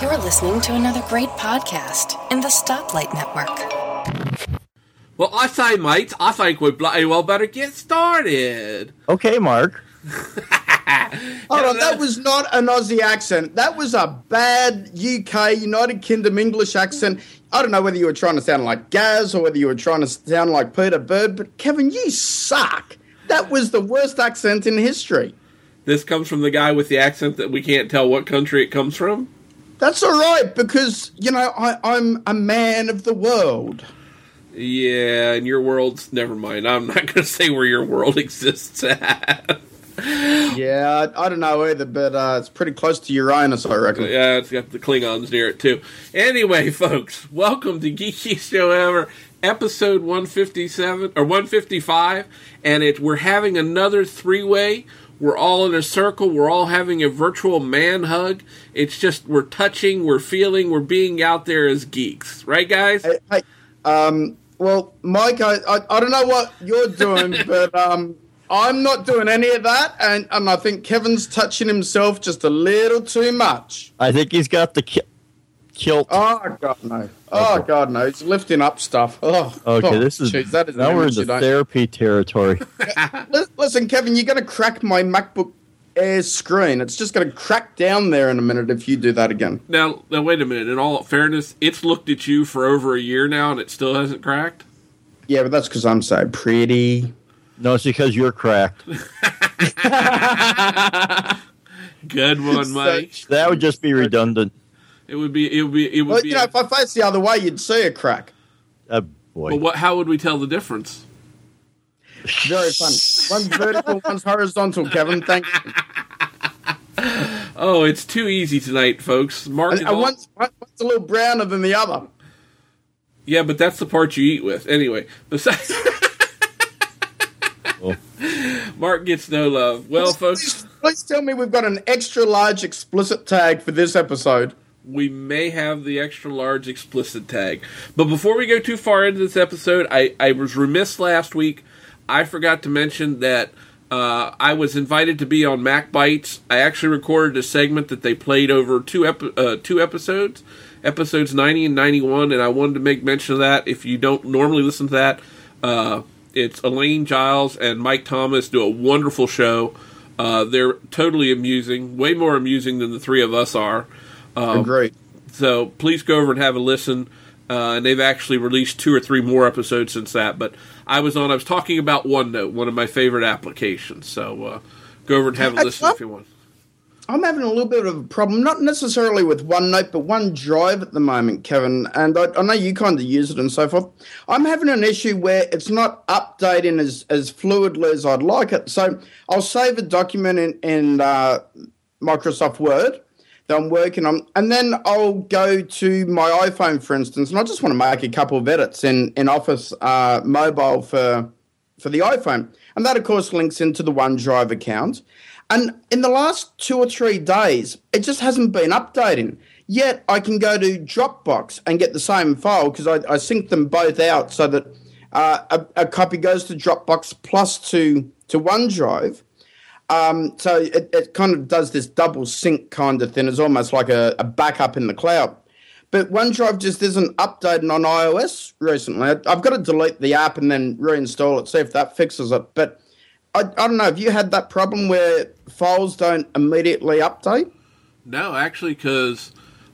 You're listening to another great podcast in the Stoplight Network. Well, I say, mates, I think we bloody well better get started. Okay, Mark. Hold on, that was not an Aussie accent. That was a bad UK, United Kingdom English accent. I don't know whether you were trying to sound like Gaz or whether you were trying to sound like Peter Bird, but Kevin, you suck. That was the worst accent in history. This comes from the guy with the accent that we can't tell what country it comes from. That's all right because, you know, I, I'm a man of the world. Yeah, and your world's never mind. I'm not going to say where your world exists at. Yeah, I, I don't know either, but uh, it's pretty close to Uranus, I reckon. yeah, it's got the Klingons near it too. Anyway, folks, welcome to Geekiest Show Ever, episode 157 or 155, and it we're having another three-way. We're all in a circle. We're all having a virtual man hug. It's just we're touching, we're feeling, we're being out there as geeks, right, guys? Hey, hey, um, well, Mike, I, I, I don't know what you're doing, but um, I'm not doing any of that, and, and I think Kevin's touching himself just a little too much. I think he's got the ki- kilt. Oh God, no! Oh God, no! He's lifting up stuff. Oh, okay, oh, this is jeez, that is now we're in the you don't- therapy territory. Listen, Kevin, you're going to crack my MacBook Air screen. It's just going to crack down there in a minute if you do that again. Now, now, wait a minute. In all fairness, it's looked at you for over a year now, and it still hasn't cracked. Yeah, but that's because I'm so pretty. no, it's because you're cracked. Good one, Mike. That would just be redundant. It would be. It would be. It would Well, be. you know, if I face the other way, you'd see a crack. Uh, boy. but what? How would we tell the difference? Very funny. One's vertical, one's horizontal. Kevin, thank you. Oh, it's too easy tonight, folks. Mark is And, all- and one's, one's a little browner than the other. Yeah, but that's the part you eat with. Anyway, besides. Oh. Mark gets no love. Well, folks, Please, please tell me we've got an extra large explicit tag for this episode. We may have the extra large explicit tag. But before we go too far into this episode, I, I was remiss last week. I forgot to mention that uh, I was invited to be on Mac Bites. I actually recorded a segment that they played over two ep- uh, two episodes, episodes 90 and 91, and I wanted to make mention of that. If you don't normally listen to that, uh, it's Elaine Giles and Mike Thomas do a wonderful show. Uh, they're totally amusing, way more amusing than the three of us are. Um, Agreed. so please go over and have a listen. Uh, and they've actually released two or three more episodes since that. But I was on. I was talking about OneNote, one of my favorite applications. So uh, go over and have a I listen if you want. I'm having a little bit of a problem, not necessarily with OneNote, but OneDrive at the moment, Kevin. And I, I know you kind of use it and so forth. I'm having an issue where it's not updating as, as fluidly as I'd like it. So I'll save a document in, in uh, Microsoft Word that I'm working on, and then I'll go to my iPhone, for instance, and I just want to make a couple of edits in, in Office uh, Mobile for for the iPhone. And that, of course, links into the OneDrive account. And in the last two or three days, it just hasn't been updating. Yet I can go to Dropbox and get the same file because I, I sync them both out so that uh, a, a copy goes to Dropbox plus to, to OneDrive. Um, so it, it kind of does this double sync kind of thing. It's almost like a, a backup in the cloud. But OneDrive just isn't updated on iOS recently. I've got to delete the app and then reinstall it, see if that fixes it. But I, I don't know. Have you had that problem where files don't immediately update? No, actually, because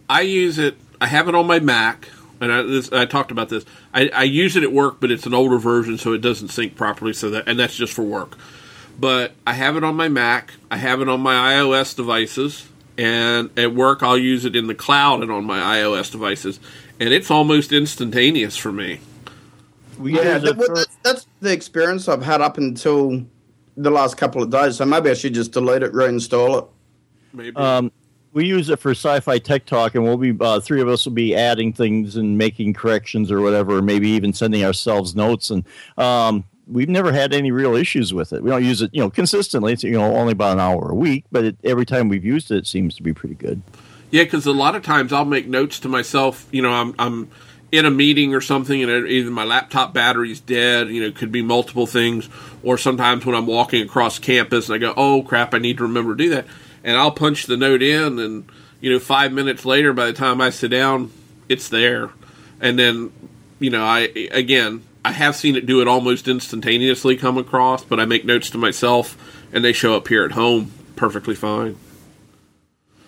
I use it. I have it on my Mac, and I, this, I talked about this. I, I use it at work, but it's an older version, so it doesn't sync properly. So that, and that's just for work. But I have it on my Mac. I have it on my iOS devices, and at work I'll use it in the cloud and on my iOS devices, and it's almost instantaneous for me. We Yeah, that, well, that's, that's the experience I've had up until the last couple of days. So maybe I should just delete it, reinstall it. Maybe. um, we use it for sci-fi tech talk, and we'll be uh, three of us will be adding things and making corrections or whatever, or maybe even sending ourselves notes. And um, we've never had any real issues with it. We don't use it, you know, consistently. It's you know only about an hour a week, but it, every time we've used it, it seems to be pretty good. Yeah, because a lot of times I'll make notes to myself. You know, I'm I'm in a meeting or something, and either my laptop battery's dead. You know, could be multiple things, or sometimes when I'm walking across campus and I go, "Oh crap, I need to remember to do that," and I'll punch the note in, and you know, five minutes later, by the time I sit down, it's there. And then, you know, I again, I have seen it do it almost instantaneously come across, but I make notes to myself, and they show up here at home perfectly fine.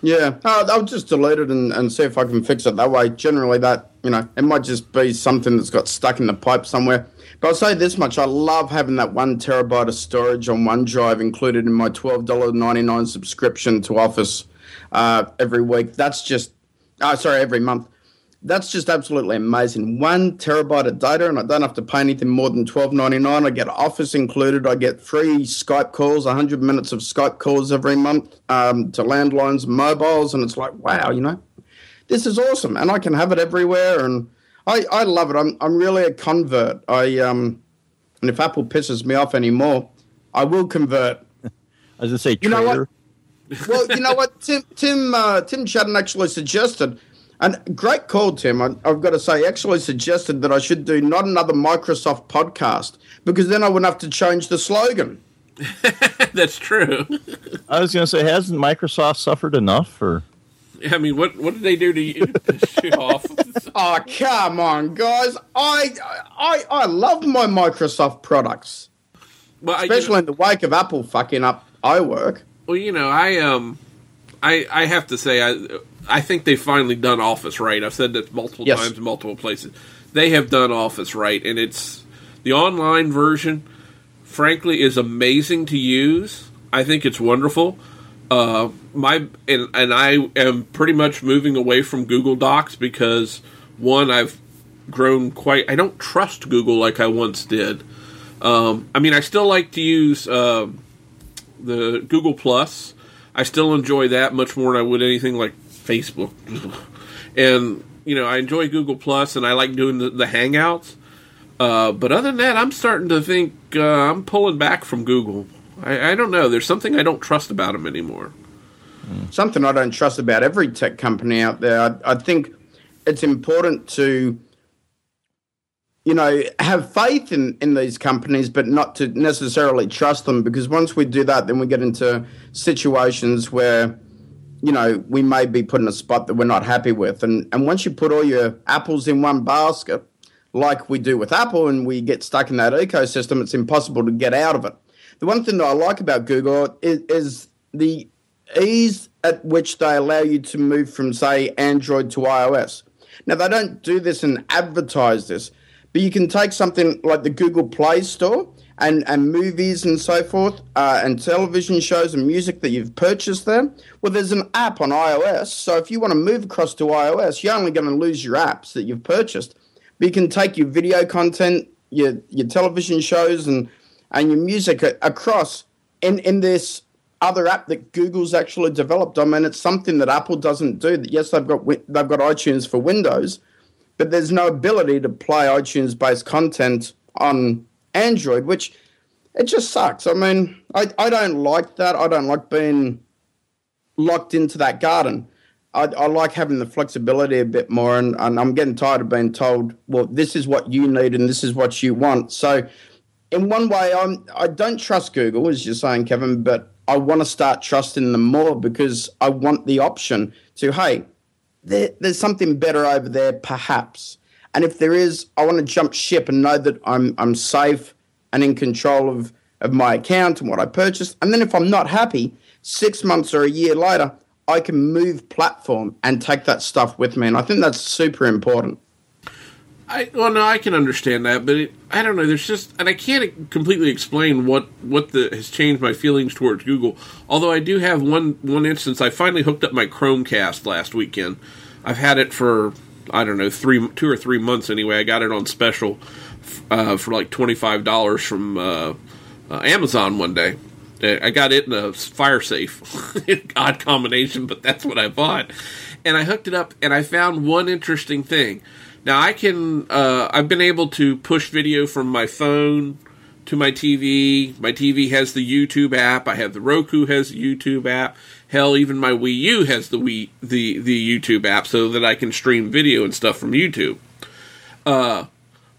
Yeah, uh, I'll just delete it and, and see if I can fix it that way. Generally, that you know, it might just be something that's got stuck in the pipe somewhere. But I'll say this much: I love having that one terabyte of storage on OneDrive included in my twelve dollar ninety nine subscription to Office uh, every week. That's just, oh, sorry, every month that's just absolutely amazing. One terabyte of data, and I don't have to pay anything more than twelve ninety nine. I get Office included. I get free Skype calls, hundred minutes of Skype calls every month um, to landlines and mobiles, and it's like, wow, you know, this is awesome, and I can have it everywhere, and I, I love it. I'm I'm really a convert. I um, and if Apple pisses me off anymore, I will convert. As I say, you know what? well, you know what? Tim Tim uh, Tim Shadden actually suggested and great call, Tim. I, have got to say, actually suggested that I should do not another Microsoft podcast because then I wouldn't have to change the slogan. That's true. I was going to say, hasn't Microsoft suffered enough? Or I mean, what what did they do to you to shoot off? oh, come on, guys! I I I love my Microsoft products, well, especially I, you know, in the wake of Apple fucking up iWork. Well, you know, I um, I I have to say, I I think they've finally done Office right. I've said that multiple yes. times in multiple places. They have done Office right, and it's the online version. Frankly, is amazing to use. I think it's wonderful. Uh, my and and I am pretty much moving away from Google Docs because one, I've grown quite. I don't trust Google like I once did. Um, I mean, I still like to use uh, the Google Plus. I still enjoy that much more than I would anything like Facebook, and you know I enjoy Google Plus and I like doing the, the Hangouts. Uh, but other than that, I'm starting to think uh, I'm pulling back from Google. I, I, don't know. There's something I don't trust about them anymore. Something I don't trust about every tech company out there. I, I think it's important to you know, have faith in, in these companies, but not to necessarily trust them because once we do that, then we get into situations where you know, we may be put in a spot that we're not happy with. And, and once you put all your apples in one basket, like we do with Apple, and we get stuck in that ecosystem, it's impossible to get out of it. The one thing that I like about Google is, is the ease at which they allow you to move from, say, Android to iOS. Now, they don't do this and advertise this, but you can take something like the Google Play Store and, and movies and so forth, uh, and television shows and music that you've purchased there. Well, there's an app on iOS. So if you want to move across to iOS, you're only going to lose your apps that you've purchased. But you can take your video content, your, your television shows, and, and your music across in, in this other app that Google's actually developed. I mean, it's something that Apple doesn't do. Yes, they've got they've got iTunes for Windows, but there's no ability to play iTunes based content on Android, which it just sucks. I mean, I, I don't like that. I don't like being locked into that garden. I, I like having the flexibility a bit more, and, and I'm getting tired of being told, well, this is what you need and this is what you want. So, in one way, I'm I don't trust Google, as you're saying, Kevin, but I want to start trusting them more because I want the option to, hey, there, there's something better over there, perhaps. And if there is, I want to jump ship and know that I'm I'm safe and in control of, of my account and what I purchased. And then if I'm not happy, six months or a year later, I can move platform and take that stuff with me. And I think that's super important. I well, no, I can understand that, but it, I don't know. There's just, and I can't completely explain what what the has changed my feelings towards Google. Although I do have one one instance. I finally hooked up my Chromecast last weekend. I've had it for I don't know three two or three months anyway. I got it on special uh, for like twenty five dollars from uh, uh, Amazon one day. I got it in a fire safe. Odd combination, but that's what I bought. And I hooked it up, and I found one interesting thing. Now I can. Uh, I've been able to push video from my phone to my TV. My TV has the YouTube app. I have the Roku has the YouTube app. Hell, even my Wii U has the Wii the the YouTube app so that I can stream video and stuff from YouTube. Uh,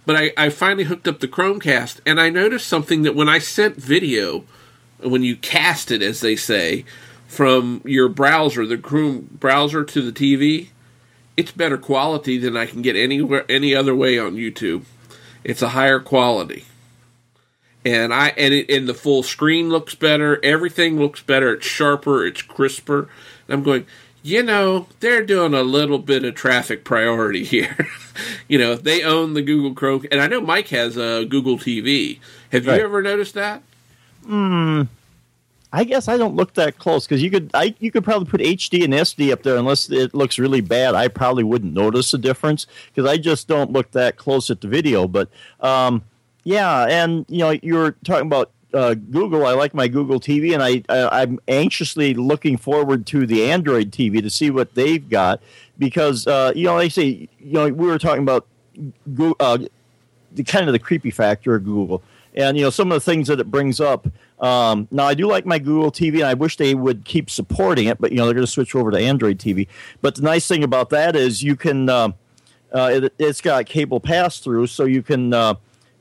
but I, I finally hooked up the Chromecast and I noticed something that when I sent video, when you cast it, as they say, from your browser, the Chrome browser to the TV, it's better quality than I can get anywhere any other way on YouTube. It's a higher quality. And I and it and the full screen looks better, everything looks better, it's sharper, it's crisper. And I'm going, you know, they're doing a little bit of traffic priority here. you know, they own the Google Chrome and I know Mike has a Google TV. Have Right. you ever noticed that? Hmm. I guess I don't look that close because you could I you could probably put HD and SD up there unless it looks really bad. I probably wouldn't notice a difference because I just don't look that close at the video. But um, yeah, and you know you were talking about uh, Google. I like my Google TV, and I, I I'm anxiously looking forward to the Android TV to see what they've got because uh, you know they say you know we were talking about Goo- uh, the kind of the creepy factor of Google. And you know some of the things that it brings up. Um, now I do like my Google TV, and I wish they would keep supporting it. But you know they're going to switch over to Android TV. But the nice thing about that is you can. Uh, uh, it, it's got cable pass through, so you can.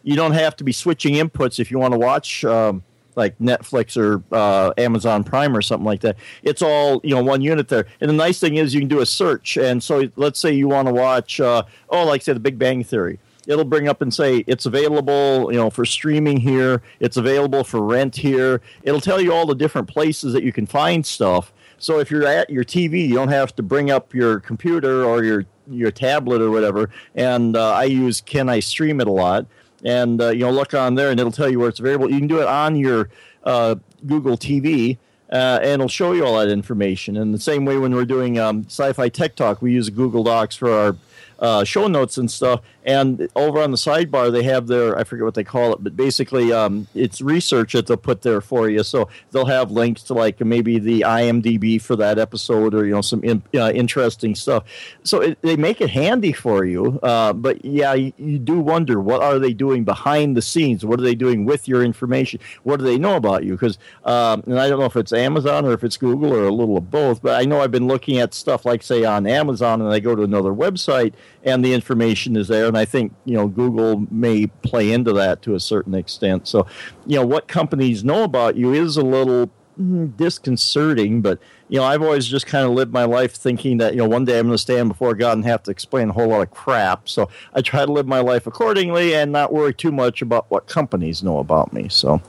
You don't have to be switching inputs if you want to watch. Um, like Netflix or uh, Amazon Prime or something like that. It's all you know one unit there. And the nice thing is you can do a search. And so let's say you want to watch uh, oh like say The Big Bang Theory. It'll bring up and say it's available you know for streaming here. It's available for rent here. It'll tell you all the different places that you can find stuff. So if you're at your TV, you don't have to bring up your computer or your your tablet or whatever. And uh, I use Can I Stream It a lot and uh, you know look on there and it'll tell you where it's available. You can do it on your uh, google tv uh, and it'll show you all that information. And the same way when we're doing um, sci-fi tech talk we use google docs for our uh, show notes and stuff. And over on the sidebar they have their i forget what they call it but basically um, it's research that they'll put there for you. So they'll have links to like maybe the imdb for that episode or you know some in, uh, interesting stuff. So it, they make it handy for you uh, but yeah you, you do wonder what are they doing behind the scenes? What are they doing with your information? What do they know about you? Because um, and i don't know if it's amazon or if it's google or a little of both but i know i've been looking at stuff like say on amazon and i go to another website and the information is there. And i think you know google may play into that to a certain extent. So you know what companies know about you is a little mm, disconcerting but you know i've always just kind of lived my life thinking that you know one day i'm going to stand before god and have to explain a whole lot of crap. So i try to live my life accordingly and not worry too much about what companies know about me so.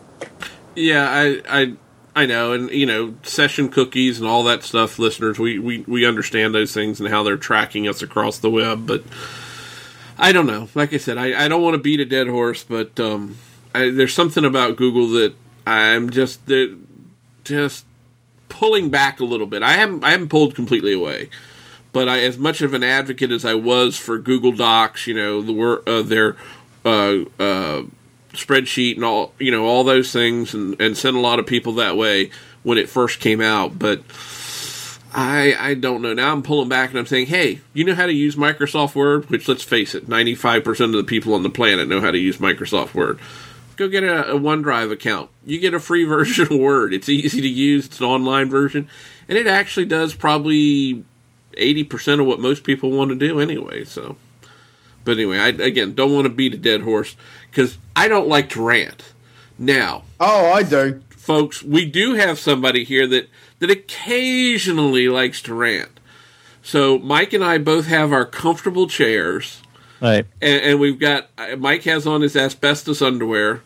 Yeah, I, I, I know, and you know, session cookies and all that stuff. Listeners, we, we, we understand those things and how they're tracking us across the web, but I don't know. Like I said, I, I don't want to beat a dead horse, but um, I, there's something about Google that I'm just just pulling back a little bit. I haven't I haven't pulled completely away, but I, as much of an advocate as I was for Google Docs, you know, the uh, their uh, uh, spreadsheet and all you know all those things and, and sent a lot of people that way when it first came out but I I don't know. Now I'm pulling back and I'm saying hey you know how to use Microsoft Word? Which let's face it 95% of the people on the planet know how to use Microsoft Word. Go get a, a OneDrive account. You get a free version of Word. It's easy to use. It's an online version. And it actually does probably 80% of what most people want to do anyway so but anyway, I again don't want to beat a dead horse because I don't like to rant. Now, Oh, I do. folks, we do have somebody here that that occasionally likes to rant. So Mike and I both have our comfortable chairs, right and, and we've got uh, Mike has on his asbestos underwear.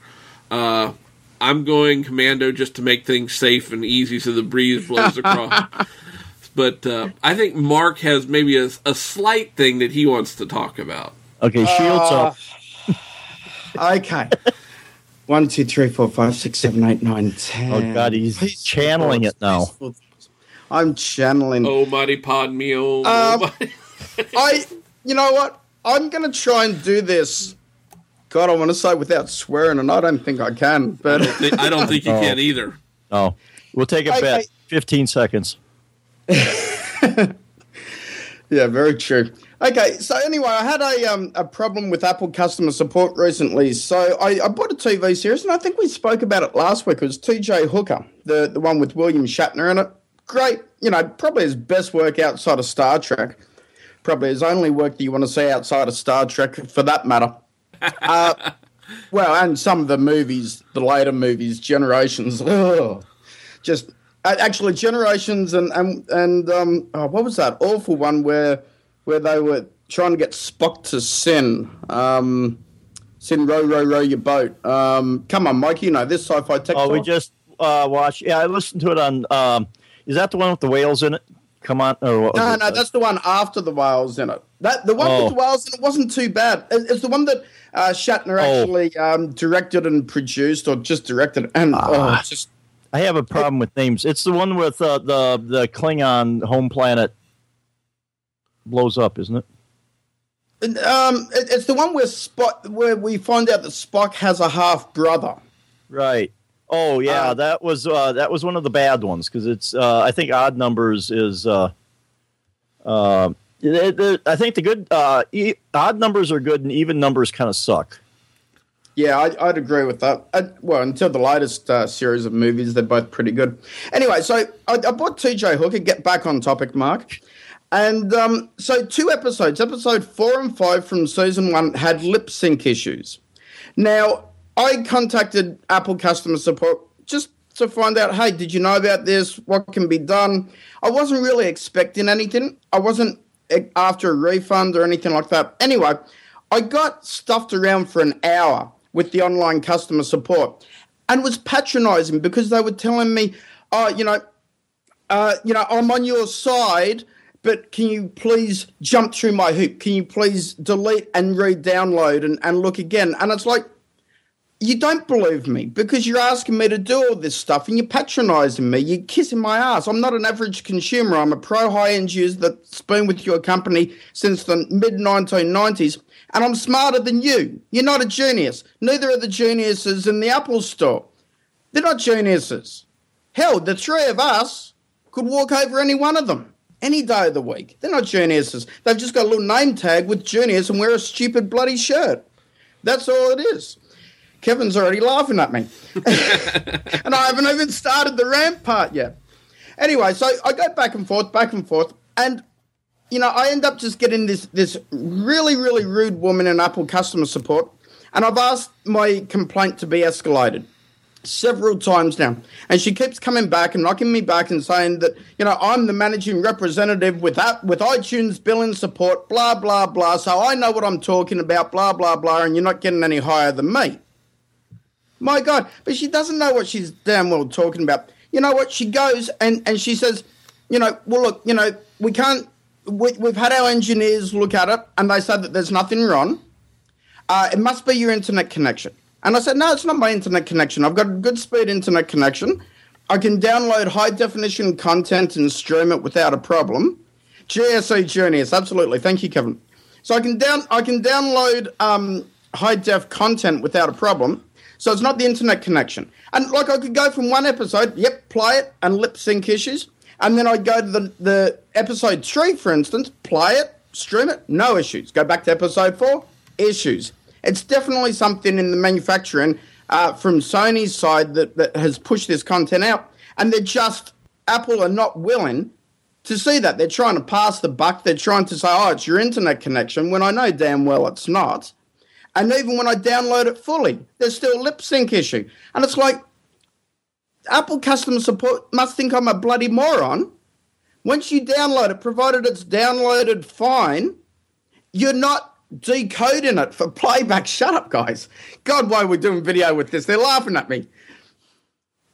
Uh, I'm going commando just to make things safe and easy so the breeze blows across. but uh, I think Mark has maybe a, a slight thing that he wants to talk about. Okay shields up Okay. One, two, three, four, five, six, seven, eight, nine, ten. Oh, God, he's Peaceful channeling thoughts, it now. peaceful. I'm channeling. Oh, mighty pod me, oh, Um, I, you know what? I'm going to try and do this. God, I want to say without swearing, and I don't think I can. But I don't think you Oh. can either. oh we'll take a Hey, bet 15 seconds Yeah, very true. Okay, so anyway, I had a um, a problem with Apple customer support recently. So I, I bought a TV series, and I think we spoke about it last week. It was T.J. Hooker, the the one with William Shatner in it. Great, you know, probably his best work outside of Star Trek. Probably his only work that you want to see outside of Star Trek, for that matter. uh, well, and some of the movies, the later movies, Generations, ugh, just actually, Generations and and and um, oh, what was that awful one where where they were trying to get Spock to sin. Um, sin row row row your boat. Um, come on, Mike, you know this sci-fi tech. Oh, we just uh, watched. Yeah, I listened to it on. Um, is that the one with the whales in it? Come on. Or what was No, it? no, that's the one after the whales in it. That the one Oh. with the whales in it wasn't too bad. It- It's the one that uh, Shatner Oh. actually um, directed and produced, or just directed, and Ah. oh, just I have a problem with names. It's the one with uh, the the Klingon home planet blows up, isn't it? um, it- it's the one where Spock, where we find out that Spock has a half brother. Right. Oh yeah, Uh, that was uh, that was one of the bad ones because it's uh, I think odd numbers is uh, uh, I think the good uh, e- odd numbers are good and even numbers kind of suck. Yeah, I, I'd agree with that. I, well, until the latest uh, series of movies, they're both pretty good. Anyway, so I, I bought TJ Hooker. Get back on topic, Mark. And um, so two episodes, episode four and five from season one, had lip sync issues. Now, I contacted Apple customer support just to find out, hey, did you know about this? What can be done? I wasn't really expecting anything. I wasn't after a refund or anything like that. Anyway, I got stuffed around for an hour with the online customer support and was patronizing because they were telling me, oh, you know, uh, you know, I'm on your side, but can you please jump through my hoop? Can you please delete and re-download and, and look again? And it's like, you don't believe me because you're asking me to do all this stuff and you're patronizing me. You're kissing my ass. I'm not an average consumer. I'm a pro high end user that's been with your company since the mid 1990s and I'm smarter than you. You're not a genius. Neither are the geniuses in the Apple store. They're not geniuses. Hell, the three of us could walk over any one of them any day of the week. They're not geniuses. They've just got a little name tag with genius and wear a stupid bloody shirt. That's all it is. Kevin's already laughing at me. and I haven't even started the rant part yet. Anyway, so I go back and forth, back and forth, and you know, I end up just getting this this really, really rude woman in Apple customer support, and I've asked my complaint to be escalated several times now. And she keeps coming back and knocking me back and saying that, you know, I'm the managing representative with that with iTunes billing support, blah, blah, blah. So I know what I'm talking about, blah, blah, blah, and you're not getting any higher than me. My God. But she doesn't know what she's damn well talking about. You know what? She goes and, and she says, you know, well, look, you know, we can't, we, we've had our engineers look at it and they said that there's nothing wrong. Uh, it must be your internet connection. And I said, no, it's not my internet connection. I've got a good speed internet connection. I can download high definition content and stream it without a problem. GSE Genius, absolutely. Thank you, Kevin. So I can down I can download um, high def content without a problem. So it's not the internet connection. And like I could go from one episode, yep, play it and lip sync issues, and then I'd go to the, the episode three, for instance, play it, stream it, no issues. Go back to episode four, issues. It's definitely something in the manufacturing uh, from Sony's side that, that has pushed this content out, and they're just Apple are not willing to see that. They're trying to pass the buck. They're trying to say, "Oh, it's your internet connection," when I know damn well it's not. And even when I download it fully, there's still a lip sync issue, and it's like Apple customer support must think I'm a bloody moron. Once you download it, provided it's downloaded fine, you're not decoding it for playback. Shut up, guys. God, why are we doing video with this? They're laughing at me.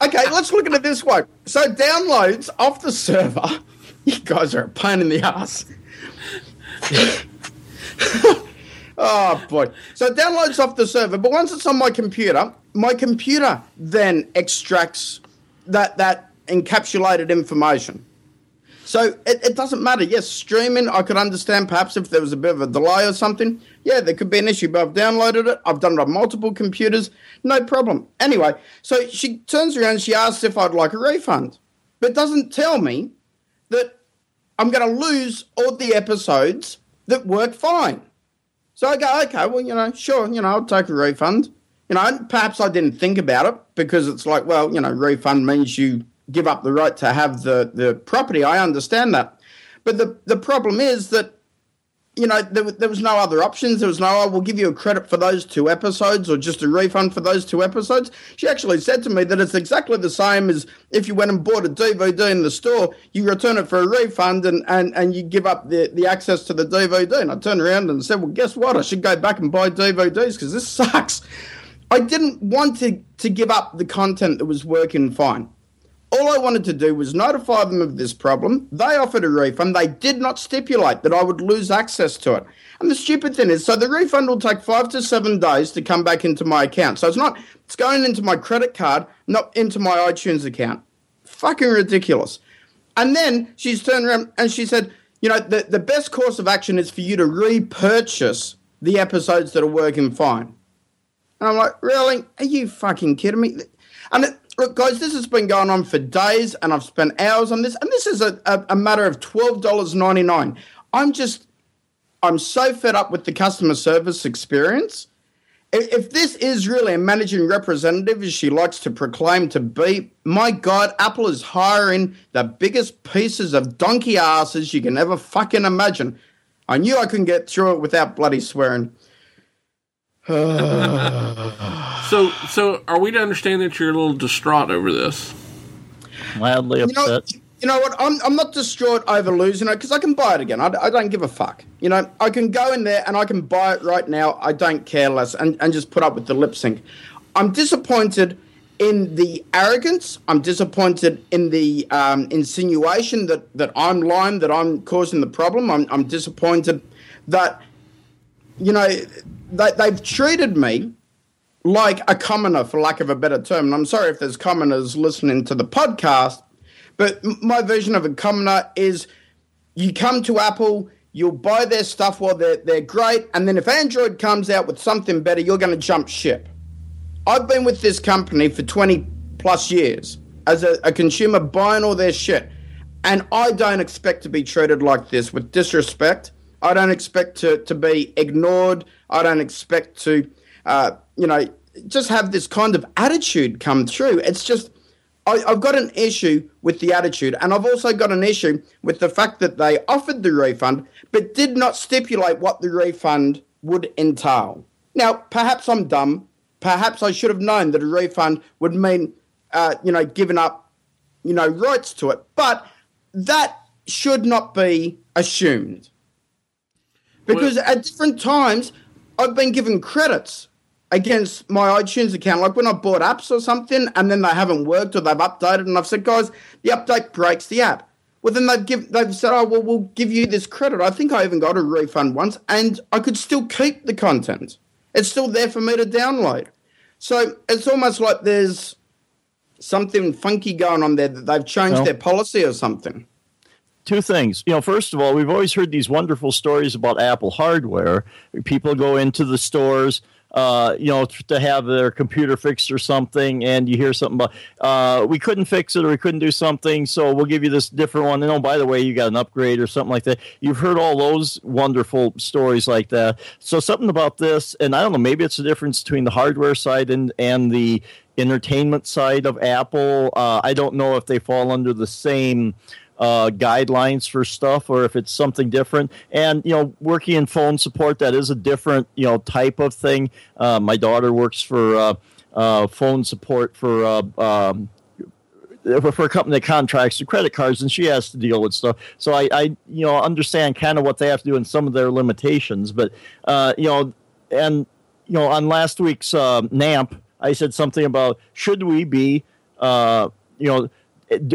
Okay, let's look at it this way. So downloads off the server. You guys are a pain in the ass. oh boy. So downloads off the server, but once it's on my computer, my computer then extracts that that encapsulated information. So it, it doesn't matter. Yes, streaming, I could understand perhaps if there was a bit of a delay or something. Yeah, there could be an issue, but I've downloaded it. I've done it on multiple computers. No problem. Anyway, so she turns around and she asks if I'd like a refund, but doesn't tell me that I'm going to lose all the episodes that work fine. So I go, okay, well, you know, sure, you know, I'll take a refund. You know, perhaps I didn't think about it because it's like, well, you know, refund means you give up the right to have the, the property. I understand that. But the, the problem is that you know, there, there was no other options. There was no, oh, I will give you a credit for those two episodes or just a refund for those two episodes. She actually said to me that it's exactly the same as if you went and bought a DVD in the store, you return it for a refund and, and, and you give up the, the access to the DVD. And I turned around and said, well, guess what? I should go back and buy DVDs because this sucks. I didn't want to, to give up the content that was working fine. All I wanted to do was notify them of this problem. They offered a refund. They did not stipulate that I would lose access to it. And the stupid thing is, so the refund will take five to seven days to come back into my account. So it's not, it's going into my credit card, not into my iTunes account. Fucking ridiculous. And then she's turned around and she said, you know, the, the best course of action is for you to repurchase the episodes that are working fine. And I'm like, really? Are you fucking kidding me? And it, look, guys, this has been going on for days, and I've spent hours on this, and this is a, a, a matter of twelve dollars ninety nine. I'm just, I'm so fed up with the customer service experience. If this is really a managing representative, as she likes to proclaim to be, my God, Apple is hiring the biggest pieces of donkey asses you can ever fucking imagine. I knew I couldn't get through it without bloody swearing. so, so are we to understand that you're a little distraught over this? Mildly You know, upset. you know what? I'm, I'm not distraught over losing it because I can buy it again. I, I don't give a fuck. You know, I can go in there and I can buy it right now. I don't care less and, and just put up with the lip sync. I'm disappointed in the arrogance. I'm disappointed in the um, insinuation that, that I'm lying, that I'm causing the problem. I'm, I'm disappointed that, you know, they, they've treated me like a commoner, for lack of a better term. And I'm sorry if there's commoners listening to the podcast, but my version of a commoner is you come to Apple, you'll buy their stuff while they're, they're great, and then if Android comes out with something better, you're going to jump ship. I've been with this company for 20 plus years as a, a consumer buying all their shit, and I don't expect to be treated like this with disrespect. I don't expect to, to be ignored. I don't expect to, uh, you know, just have this kind of attitude come through. It's just, I, I've got an issue with the attitude, and I've also got an issue with the fact that they offered the refund but did not stipulate what the refund would entail. Now, perhaps I'm dumb. Perhaps I should have known that a refund would mean, uh, you know, giving up, you know, rights to it. But that should not be assumed. Because at different times, I've been given credits against my iTunes account. Like when I bought apps or something and then they haven't worked or they've updated and I've said, guys, the update breaks the app. Well, then they've, give, they've said, oh, well, we'll give you this credit. I think I even got a refund once and I could still keep the content. It's still there for me to download. So it's almost like there's something funky going on there that they've changed Well- their policy or something. Two things. You know, first of all, we've always heard these wonderful stories about Apple hardware. People go into the stores, uh, you know, to have their computer fixed or something, and you hear something about uh, we couldn't fix it or we couldn't do something, so we'll give you this different one. And oh, by the way, you got an upgrade or something like that. You've heard all those wonderful stories like that. So something about this, and I don't know, maybe it's the difference between the hardware side and and the entertainment side of Apple. Uh, I don't know if they fall under the same uh, guidelines for stuff or if it's something different. And you know, working in phone support that is a different you know type of thing. Uh, my daughter works for uh, uh, phone support for. Uh, um, for a company that contracts the credit cards, and she has to deal with stuff. So I, I you know, understand kind of what they have to do and some of their limitations. But uh, you know, and you know, on last week's NAMP, I said something about should we be, uh, you know,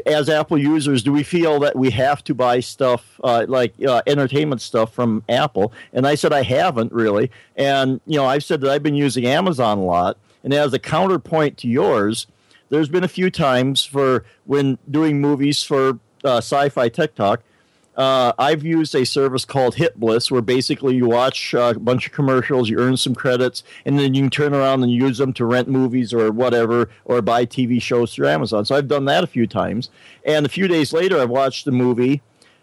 as Apple users, do we feel that we have to buy stuff uh, like uh, entertainment stuff from Apple? And I said I haven't really. And you know, I've said that I've been using Amazon a lot, and as a counterpoint to yours, there's been a few times for when doing movies for uh, Sci-Fi Tech Talk. Uh, I've used a service called HitBliss, where basically you watch uh, a bunch of commercials, you earn some credits, and then you can turn around and use them to rent movies or whatever, or buy TV shows through Amazon. So I've done that a few times. And a few days later, I've watched the movie,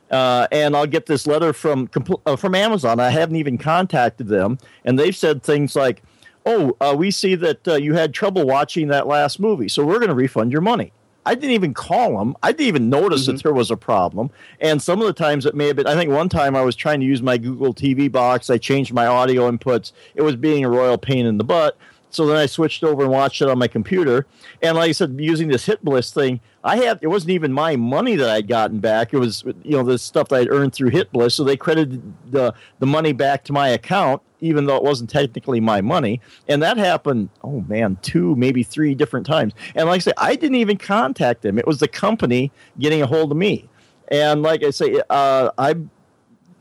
uh, and I'll get this letter from uh, from Amazon. I haven't even contacted them, and they've said things like, "Oh, uh, we see that uh, you had trouble watching that last movie, so we're going to refund your money." I didn't even call them. I didn't even notice mm-hmm. that there was a problem. And some of the times it may have been. I think one time I was trying to use my Google TV box. I changed my audio inputs. It was being a royal pain in the butt. So then I switched over and watched it on my computer. And like I said, using this HitBliss thing, I had it wasn't even my money that I'd gotten back. It was you know the stuff that I'd earned through HitBliss. So they credited the the money back to my account, even though it wasn't technically my money. And that happened, oh man, two maybe three different times. And like I say, I didn't even contact them. It was the company getting a hold of me. And like I say, uh, I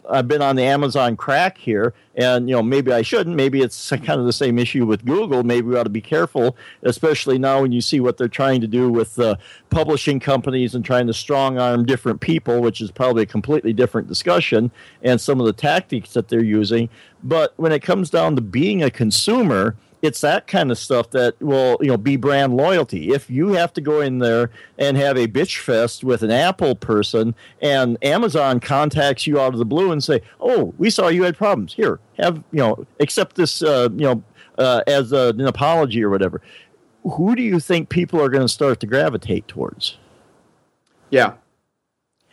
I've been on the Amazon crack here, and you know maybe I shouldn't. Maybe it's kind of the same issue with Google. Maybe we ought to be careful, especially now when you see what they're trying to do with uh, publishing companies and trying to strong arm different people, which is probably a completely different discussion, and some of the tactics that they're using. But when it comes down to being a consumer, it's that kind of stuff that will you know be brand loyalty. If you have to go in there and have a bitch fest with an Apple person, and Amazon contacts you out of the blue and say, "Oh, we saw you had problems. Here, have you know accept this uh, you know uh, as a, an apology or whatever." Who do you think people are going to start to gravitate towards? Yeah,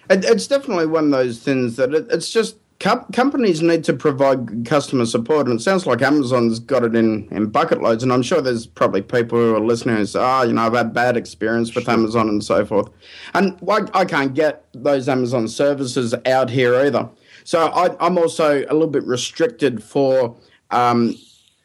it's definitely one of those things that it's just Com- companies need to provide customer support, and it sounds like Amazon's got it in, in bucket loads. And I'm sure there's probably people who are listening who say, "Ah, oh, you know, I've had bad experience with sure. Amazon and so forth," and I, I, can't get those Amazon services out here either. So I, am also a little bit restricted for um,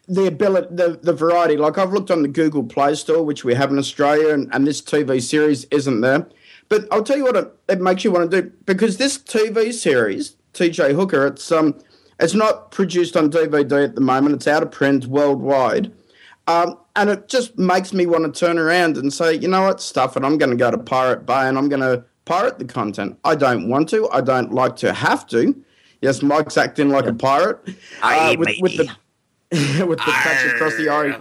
the ability, the, the variety. Like I've looked on the Google Play Store, which we have in Australia, and, and this TV series isn't there. But I'll tell you what it, it makes you want to do because this TV series TJ Hooker. It's um, it's not produced on DVD at the moment. It's out of print worldwide, um, and it just makes me want to turn around and say, you know what, stuff it. I'm going to go to Pirate Bay and I'm going to pirate the content. I don't want to. I don't like to have to. Yes, Mike's acting like a pirate uh, with, with, the with the touch across the eye.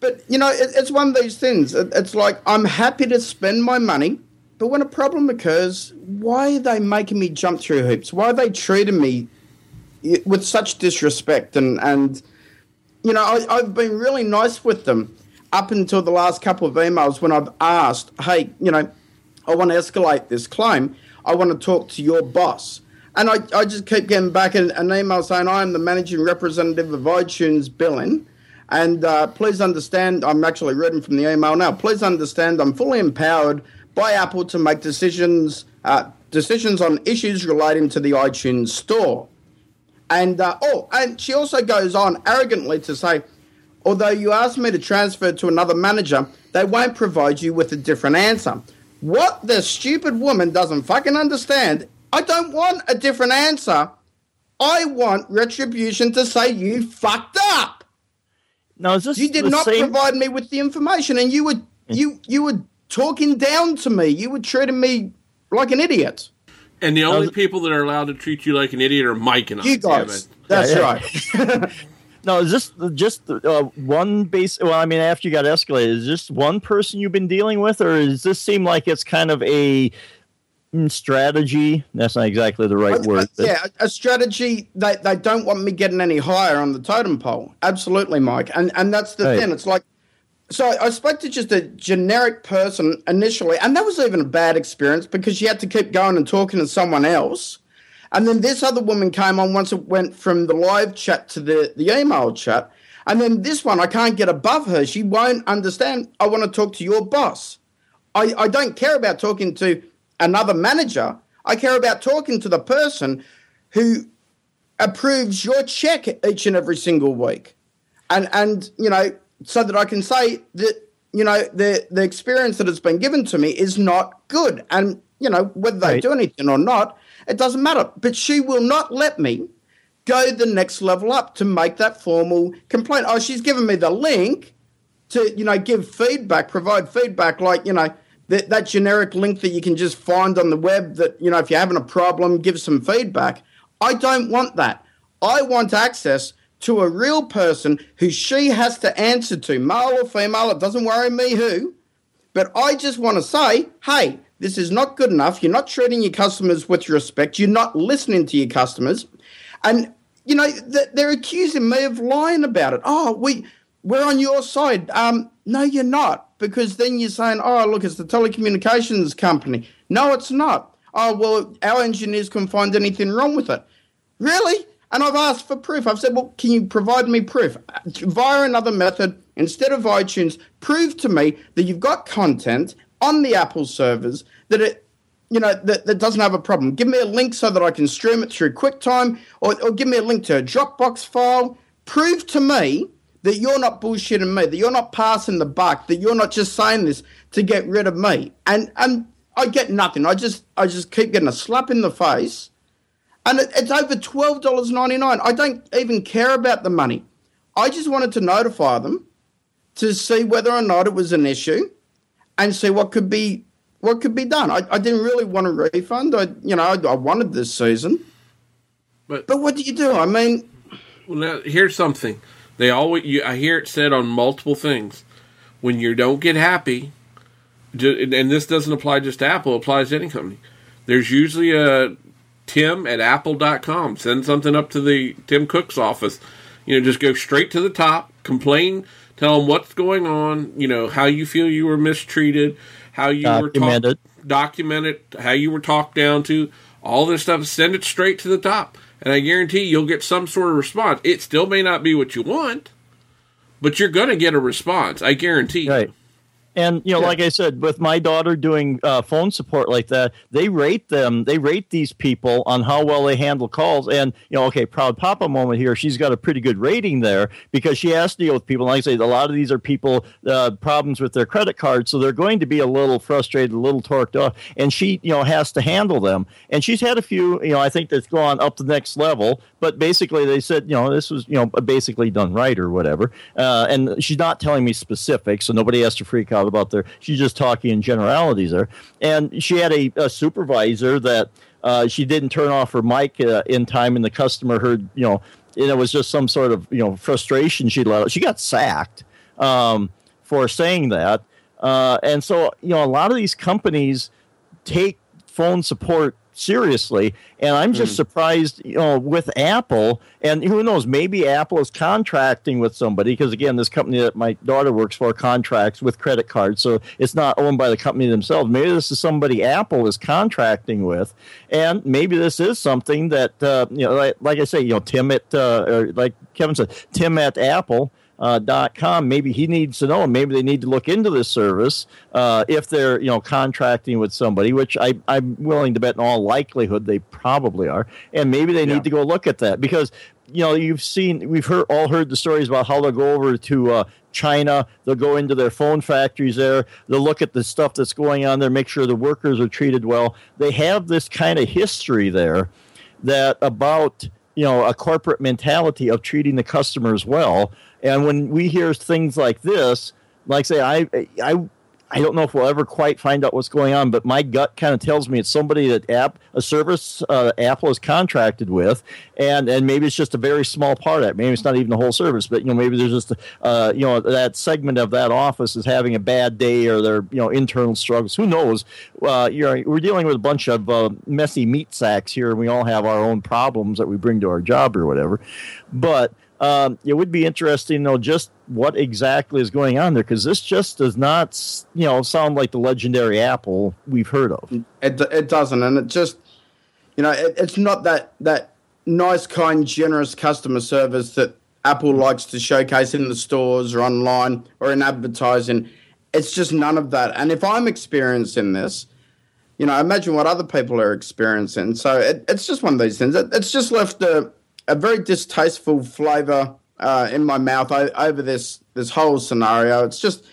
But you know, it, it's one of these things. It, it's like I'm happy to spend my money but when a problem occurs, why are they making me jump through hoops? Why are they treating me with such disrespect? And, and you know, I, I've been really nice with them up until the last couple of emails when I've asked, hey, you know, I want to escalate this claim. I want to talk to your boss. And I, I just keep getting back an, an email saying, I am the managing representative of iTunes Billing. And uh, please understand, I'm actually reading from the email now. Please understand, I'm fully empowered by Apple to make decisions uh, decisions on issues relating to the iTunes Store. And uh, oh, and she also goes on arrogantly to say, although you asked me to transfer to another manager, they won't provide you with a different answer. What the stupid woman doesn't fucking understand, I don't want a different answer. I want retribution to say you fucked up. No, is this you did not same? provide me with the information, and you would you you would talking down to me. You were treating me like an idiot. And the only was, people that are allowed to treat you like an idiot are Mike and I. You guys. That's yeah, yeah. right. no, is this just uh, one base? Well, I mean, after you got escalated, is this one person you've been dealing with, or does this seem like it's kind of a mm, strategy? That's not exactly the right uh, word. yeah, a strategy. They they don't want me getting any higher on the totem pole. Absolutely, Mike. And and that's the right. thing. It's like so I spoke to just a generic person initially, and that was even a bad experience because she had to keep going and talking to someone else. And then this other woman came on once it went from the live chat to the, the email chat. And then this one, I can't get above her. She won't understand. I want to talk to your boss. I, I don't care about talking to another manager. I care about talking to the person who approves your check each and every single week. And, and you know, so that I can say that you know the the experience that has been given to me is not good, and you know whether they right. do anything or not, it doesn't matter. But she will not let me go the next level up to make that formal complaint. Oh, she's given me the link to you know give feedback, provide feedback, like you know. That, that generic link that you can just find on the web that you know if you're having a problem give some feedback i don't want that i want access to a real person who she has to answer to, male or female, it doesn't worry me who. But I just want to say, hey, this is not good enough. You're not treating your customers with respect. You're not listening to your customers. And, you know, they're accusing me of lying about it. Oh, we we're on your side. Um, no, you're not, because then you're saying, oh, look, it's the telecommunications company. No, it's not. Oh, well, our engineers couldn't find anything wrong with it. Really? And I've asked for proof. I've said, well, can you provide me proof? Via another method, instead of iTunes, prove to me that you've got content on the Apple servers that it you know, that, that doesn't have a problem. Give me a link so that I can stream it through QuickTime, or, or give me a link to a Dropbox file. Prove to me that you're not bullshitting me, that you're not passing the buck, that you're not just saying this to get rid of me. And and I get nothing. I just I just keep getting a slap in the face. And it, it's over twelve dollars ninety nine. I don't even care about the money. I just wanted to notify them to see whether or not it was an issue and see what could be what could be done. I, I didn't really want a refund. I you know I, I wanted this season, but but what do you do? I mean, well, now here's something. They always you, I hear it said on multiple things. When you don't get happy, and this doesn't apply just to Apple, it applies to any company. There's usually a Tim at Apple.com. Send something up to the Tim Cook's office. You know, just go straight to the top, complain, tell them what's going on. You know how you feel you were mistreated how you document were talk, document it, how you were talked down to, all this stuff. Send it straight to the top, and I guarantee you'll get some sort of response. It still may not be what you want, but you're going to get a response. I guarantee. Right. And you know, yeah. like I said, with my daughter doing uh, phone support like that, they rate them. They rate these people on how well they handle calls. And you know, okay, proud papa moment here. She's got a pretty good rating there because she has to deal with people. Like I say, a lot of these are people uh, problems with their credit cards, so they're going to be a little frustrated, a little torqued off, and she you know has to handle them. And she's had a few, you know, I think that's gone up the next level. But basically, they said, you know, this was you know basically done right or whatever. Uh, and she's not telling me specifics, so nobody has to freak out about there. She's just talking in generalities there. And she had a, a supervisor that uh, she didn't turn off her mic uh, in time, and the customer heard, you know, and it was just some sort of you know frustration she let out. She got sacked um, for saying that. Uh, and so, you know, a lot of these companies take phone support seriously. And I'm just mm. surprised, you know, with Apple, and who knows, maybe Apple is contracting with somebody because again, this company that my daughter works for contracts with credit cards, so it's not owned by the company themselves. Maybe this is somebody Apple is contracting with, and maybe this is something that uh, you know, like, like, I say, you know, Tim at uh, or like Kevin said, Tim at Apple dot com. Maybe he needs to know, maybe they need to look into this service uh, if they're you know contracting with somebody, which I, I'm willing to bet in all likelihood they probably are, and maybe they yeah. need to go look at that because you know you've seen we've heard all heard the stories about how they'll go over to uh, China, they'll go into their phone factories there, they'll look at the stuff that's going on there, make sure the workers are treated well. They have this kind of history there that about you know a corporate mentality of treating the customers well and when we hear things like this, like say, I, I, I don't know if we'll ever quite find out what's going on, but my gut kind of tells me it's somebody that app a service uh, Apple is contracted with, and and maybe it's just a very small part of it. Maybe it's not even the whole service, but you know maybe there's just uh, you know that segment of that office is having a bad day or their you know internal struggles. Who knows? Uh, you're, we're dealing with a bunch of uh, messy meat sacks here, and we all have our own problems that we bring to our job or whatever, but um, it would be interesting to know just what exactly is going on there because this just does not, you know, sound like the legendary Apple we've heard of. It, it doesn't, and it just, you know, it, it's not that that nice, kind, generous customer service that Apple likes to showcase in the stores or online or in advertising. It's just none of that. And if I'm experiencing this, you know, imagine what other people are experiencing. So it, it's just one of these things. It, it's just left a a very distasteful flavour uh, in my mouth over this this whole scenario. It's just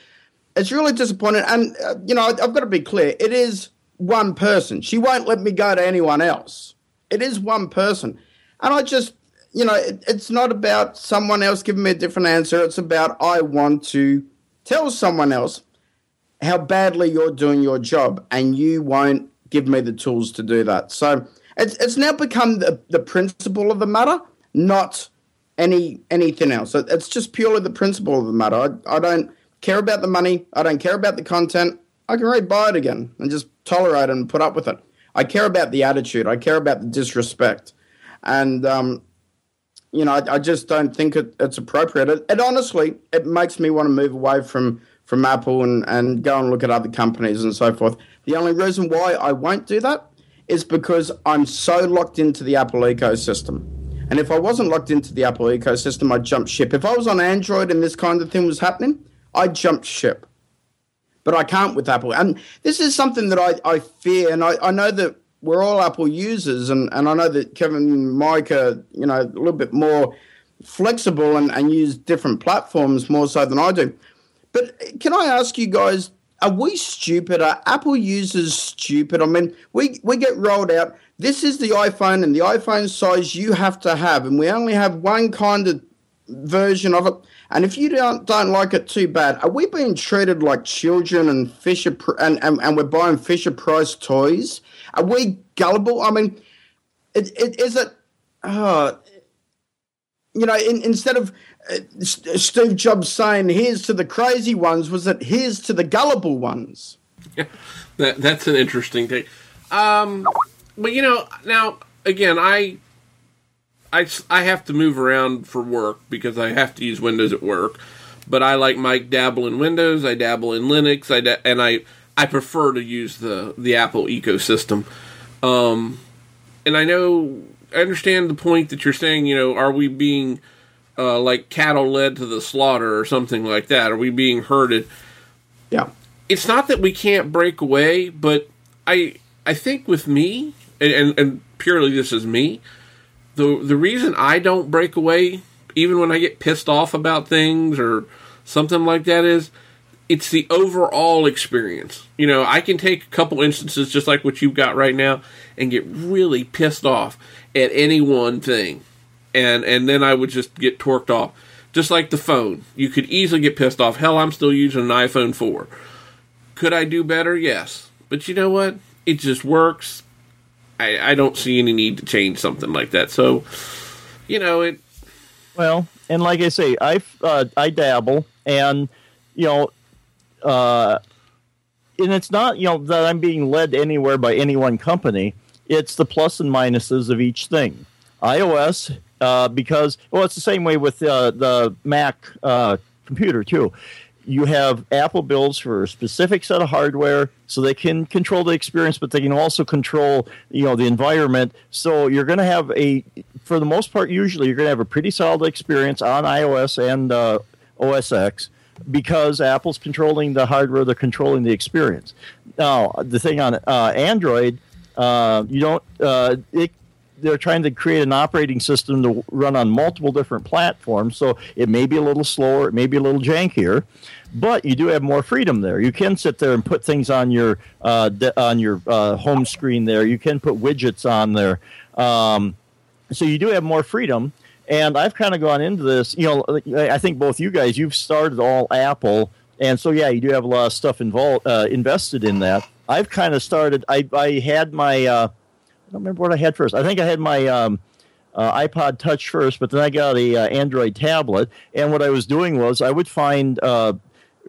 it's really disappointing. And uh, you know, I've got to be clear. It is one person. She won't let me go to anyone else. It is one person, and I just you know, it, it's not about someone else giving me a different answer. It's about I want to tell someone else how badly you're doing your job, and you won't give me the tools to do that. So it's it's now become the, the principle of the matter, not any anything else. It's just purely the principle of the matter. I, I don't care about the money. I don't care about the content. I can rebuy buy it again and just tolerate it and put up with it. I care about the attitude. I care about the disrespect. And um, you know, I, I just don't think it, it's appropriate. It, it, honestly, it makes me want to move away from from Apple and, and go and look at other companies and so forth. The only reason why I won't do that is because I'm so locked into the Apple ecosystem. And if I wasn't locked into the Apple ecosystem, I'd jump ship. If I was on Android and this kind of thing was happening, I'd jump ship. But I can't with Apple. And this is something that I, I fear. And I, I know that we're all Apple users. And, and I know that Kevin and Mike are, you know, a little bit more flexible and, and use different platforms more so than I do. But can I ask you guys, are we stupid? Are Apple users stupid? I mean, we, we get rolled out. This is the iPhone and the iPhone size you have to have, and we only have one kind of version of it. And if you don't don't like it too bad, are we being treated like children and Fisher and, and, and we're buying Fisher Price toys? Are we gullible? I mean, it, it, is it? Uh, you know, in, instead of Steve Jobs saying "Here's to the crazy ones," was it "Here's to the gullible ones"? Yeah, that, that's an interesting thing. Um, but you know, now again, I I, I have to move around for work because I have to use Windows at work. But I like Mike dabble in Windows. I dabble in Linux. I da- and I I prefer to use the the Apple ecosystem. Um, and I know I understand the point that you're saying. You know, are we being uh, like cattle led to the slaughter or something like that? Are we being herded? Yeah. It's not that we can't break away, but I I think with me and, and, and purely this is me the the reason I don't break away, even when I get pissed off about things or something like that, is it's the overall experience. You know, I can take a couple instances just like what you've got right now and get really pissed off at any one thing. And and then I would just get torqued off. Just like the phone. You could easily get pissed off. Hell, I'm still using an iPhone 4. Could I do better? Yes. But you know what? It just works. I, I don't see any need to change something like that. So, you know, it. Well, and like I say, I uh, I dabble, and you know, uh, and it's not you know that I'm being led anywhere by any one company. It's the plus and minuses of each thing. iOS, uh, because well, it's the same way with uh, the Mac uh, computer too you have Apple builds for a specific set of hardware, so they can control the experience, but they can also control, you know, the environment. So you're going to have a, for the most part, usually you're going to have a pretty solid experience on iOS and uh, OS X because Apple's controlling the hardware, they're controlling the experience. Now, the thing on uh, Android, uh, you don't, it they're trying to create an operating system to run on multiple different platforms. So it may be a little slower, it may be a little jankier, but you do have more freedom there. You can sit there and put things on your uh, de- on your uh, home screen there. You can put widgets on there, um, so you do have more freedom. And I've kind of gone into this. You know, I think both you guys you've started all Apple, and so yeah, you do have a lot of stuff involved uh, invested in that. I've kind of started. I I had my uh, I don't remember what I had first. I think I had my um, uh, iPod Touch first, but then I got a uh, Android tablet. And what I was doing was I would find uh,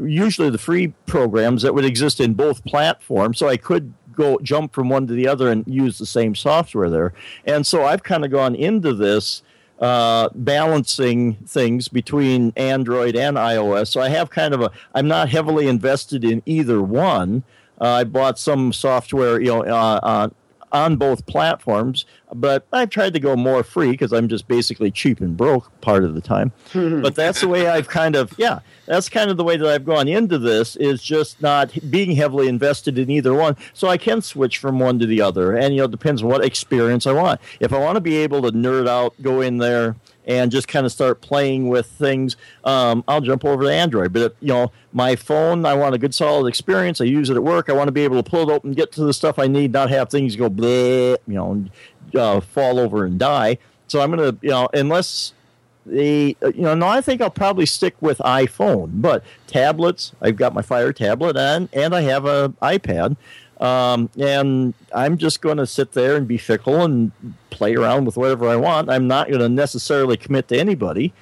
usually the free programs that would exist in both platforms, so I could go jump from one to the other and use the same software there. And so I've kind of gone into this. Uh, balancing things between Android and iOS. So I have kind of a, I'm not heavily invested in either one. Uh, I bought some software, you know, uh, uh on both platforms, but I've tried to go more free because I'm just basically cheap and broke part of the time. but that's the way I've kind of, yeah, that's kind of the way that I've gone into this is just not being heavily invested in either one. So I can switch from one to the other. And, you know, it depends on what experience I want. If I want to be able to nerd out, go in there, and just kind of start playing with things, um, I'll jump over to Android. But if, you know, my phone, I want a good solid experience. I use it at work. I want to be able to pull it open, get to the stuff I need, not have things go bleh, you know, uh, fall over and die. So I'm gonna, you know, unless the, you know, no, I think I'll probably stick with iPhone. But tablets, I've got my Fire tablet and and I have a iPad. Um, and I'm just going to sit there and be fickle and play around with whatever I want. I'm not going to necessarily commit to anybody.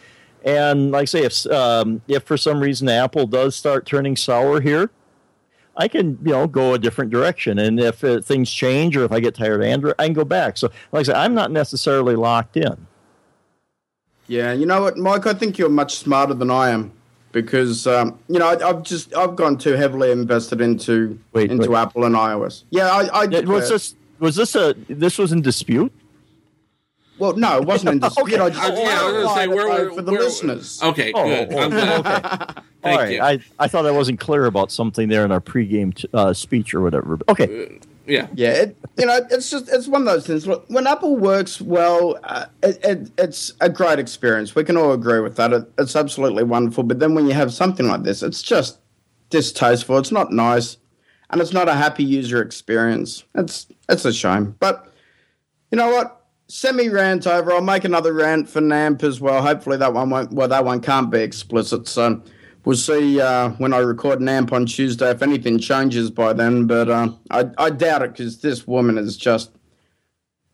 And like I say, if um, if for some reason Apple does start turning sour here, I can you know go a different direction. And if uh, things change or if I get tired of Android, I can go back. So like I say, I'm not necessarily locked in. Yeah, you know what, Mike? I think you're much smarter than I am because um, you know I, I've just I've gone too heavily invested into Wait, into wait. Apple and iOS. Yeah, I, I Yeah, was this was this a this was in dispute? well, no, it wasn't in dispute. Okay. I just Uh, yeah, I was gonna say clarified where were for the where- listeners. Okay, Oh, good. oh, okay. Thank All right, you. I, I thought I wasn't clear about something there in our pregame t- uh, speech or whatever. But okay, yeah. Yeah, it, you know, it's just it's one of those things. Look, when Apple works well, uh, it, it, it's a great experience. We can all agree with that. It, it's absolutely wonderful. But then when you have something like this, it's just distasteful. It's not nice, and it's not a happy user experience. It's it's a shame. But you know what? Semi rant over. I'll make another rant for NAMP as well. Hopefully that one won't. Well, that one can't be explicit. So we'll see uh, when I record an amp on Tuesday if anything changes by then. But uh, I, I doubt it because this woman is just.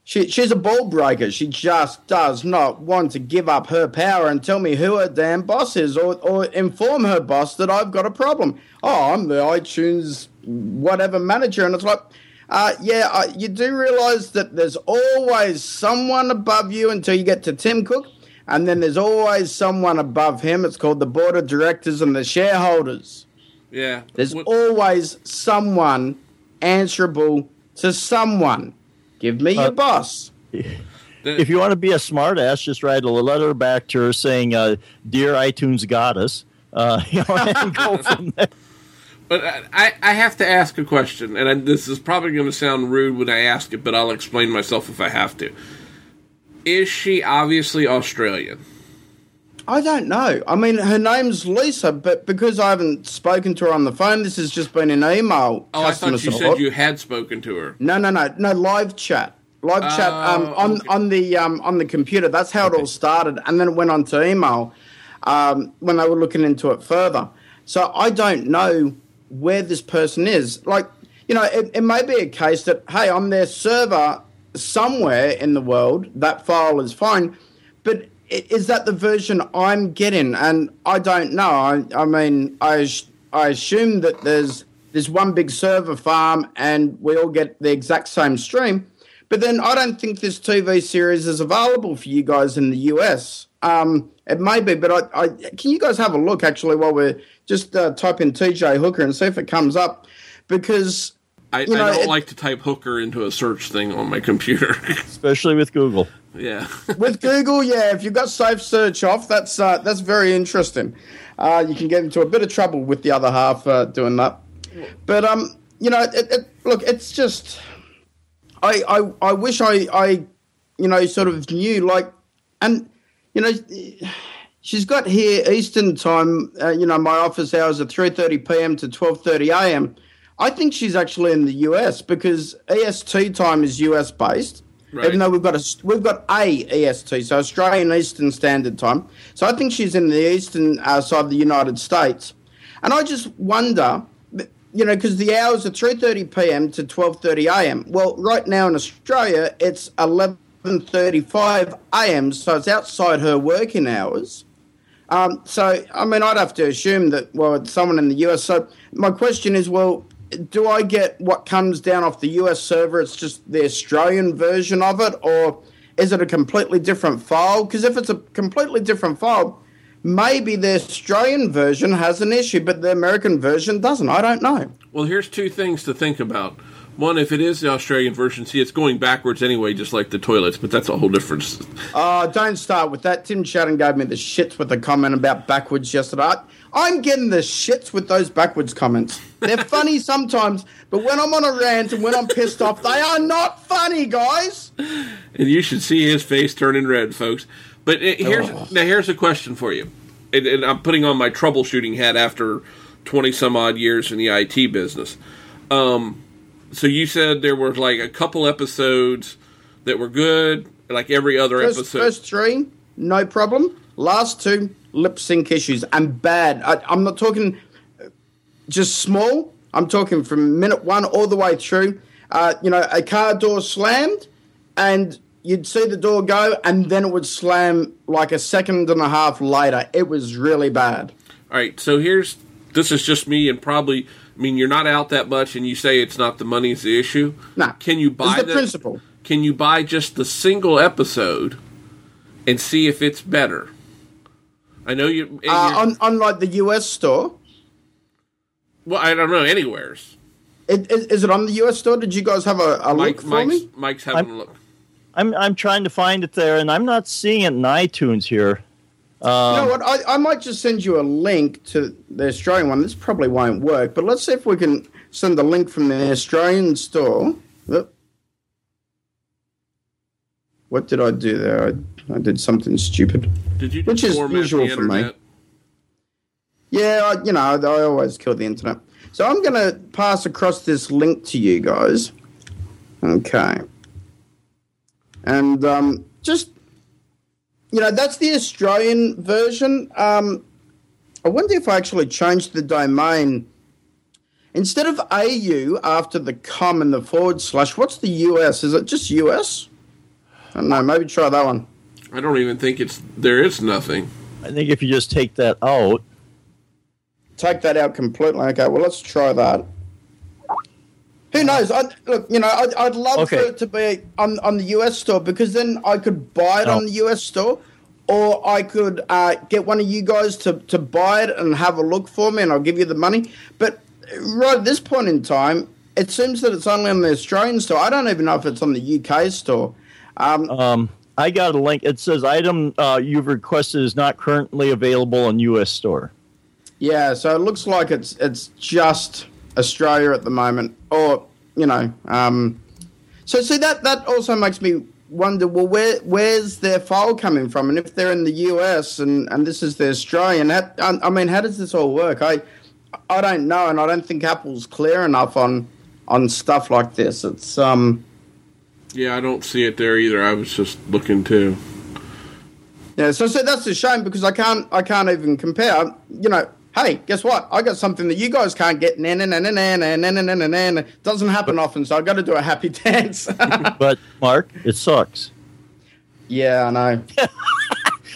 She, she's a ball breaker. She just does not want to give up her power and tell me who her damn boss is or, or inform her boss that I've got a problem. Oh, I'm the iTunes whatever manager. And it's like, uh, yeah, uh, you do realize that there's always someone above you until you get to Tim Cook. And then there's always someone above him. It's called the board of directors and the shareholders. Yeah. There's What- always someone answerable to someone. Give me your Uh, boss. if you want to be a smartass, just write a letter back to her saying, uh, "Dear iTunes Goddess," uh, you know, and go from there. But I, I have to ask a question, and I, this is probably going to sound rude when I ask it, but I'll explain myself if I have to. Is she obviously Australian? I don't know. I mean, her name's Lisa, but because I haven't spoken to her on the phone, this has just been an email. Oh, I thought you support. said you had spoken to her. No, no, no, no. Live chat, live chat um, Oh, on okay. on the um, on the computer. That's how it all started, and then it went on to email um, when they were looking into it further. So I don't know where this person is. Like, you know, it, it may be a case that hey, I'm their server somewhere in the world. That file is fine, but is that the version I'm getting? And I don't know. I, I mean, I I assume that there's there's one big server farm and we all get the exact same stream. But then I don't think this TV series is available for you guys in the US. Um, it may be, but I, I can you guys have a look actually while we're just uh, type in TJ Hooker and see if it comes up because I, You know, I don't it- like to type hooker into a search thing on my computer. especially with Google. yeah. with Google, yeah, if you've got safe search off, that's uh, that's very interesting. Uh, you can get into a bit of trouble with the other half uh, doing that. But um, you know, it, it, look, it's just I, I I wish I I you know sort of knew like and you know she's got here Eastern time. Uh, you know, my office hours are three thirty p.m. to twelve thirty a.m. I think she's actually in the US because EST time is US based. Right. Even though we've got a we've got a EST, so Australian Eastern Standard Time. So I think she's in the eastern uh, side of the United States, and I just wonder, you know, because the hours are three thirty p.m. to twelve thirty a.m. Well, right now in Australia, it's eleven thirty-five a.m. So it's outside her working hours. Um, so, I mean, I'd have to assume that, well, it's someone in the US. So, my question is, well, do I get what comes down off the US server? It's just the Australian version of it, or is it a completely different file? Because if it's a completely different file, maybe the Australian version has an issue, but the American version doesn't. I don't know. Well, here's two things to think about. One, if it is the Australian version, see, it's going backwards anyway, just like the toilets, but that's a whole different. s- Oh, don't start with that. Tim Shadden gave me the shits with the comment about backwards yesterday. I'm getting the shits with those backwards comments. They're funny sometimes, but when I'm on a rant and when I'm pissed off, they are not funny, guys. And you should see his face turning red, folks. But it, here's Oh. now here's a question for you, and, and I'm putting on my troubleshooting hat after twenty some odd years in the IT business. Um, so you said there were like a couple episodes that were good, like every other First, episode. first three, no problem. Last two, lip sync issues and bad. I, I'm not talking just small. I'm talking from minute one all the way through. Uh, you know, a car door slammed, and you'd see the door go, and then it would slam like a second and a half later. It was really bad. All right, so here's this is just me, and probably I mean you're not out that much, and you say it's not the money's the issue. Nah, can you buy the principle. Can you buy just the single episode and see if it's better. I know you. and Uh, you're- on, on like the US store. well, I don't know anywheres. It, is, is it on the US store? Did you guys have a, a Mike, look for Mike's, me? Mike's having I'm- a look. I'm I'm trying to find it there, and I'm not seeing it in iTunes here. you know what? I, I might just send you a link to the Australian one. This probably won't work, but let's see if we can send the link from the Australian store. What did I do there? I, I did something stupid. Did you Which is usual for me. Yeah, I, you know, I always kill the internet. So I'm going to pass across this link to you guys. Okay. And um, just, you know, that's the Australian version. Um, I wonder if I actually changed the domain. Instead of AU after the com and the forward slash, what's the US? Is it just US? I don't know. Maybe try that one. I don't even think it's there is nothing. I think if you just take that out, take that out completely. Okay, well, let's try that. Who knows? I, look, you know, I'd, I'd love Okay. for it to be on, on the US store because then I could buy it Oh. on the US store, or I could uh, get one of you guys to, to buy it and have a look for me, and I'll give you the money. But right at this point in time, it seems that it's only on the Australian store. I don't even know if it's on the UK store. Um, um, I got a link. It says item uh, you've requested is not currently available in U.S. store. Yeah, so it looks like it's it's just Australia at the moment, or you know. Um, so see that that also makes me wonder. Well, where where's their file coming from? And if they're in the US and and this is the Australian, I, I mean, how does this all work? I I don't know, and I don't think Apple's clear enough on on stuff like this. It's um. Yeah, I don't see it there either. I was just looking too. Yeah, so, so that's a shame because I can't I can't even compare. You know, hey, guess what? I got something that you guys can't get. Na na na na na na na na na na na. Doesn't happen often, so I got to do a happy dance. But Mark, it sucks. yeah, I know.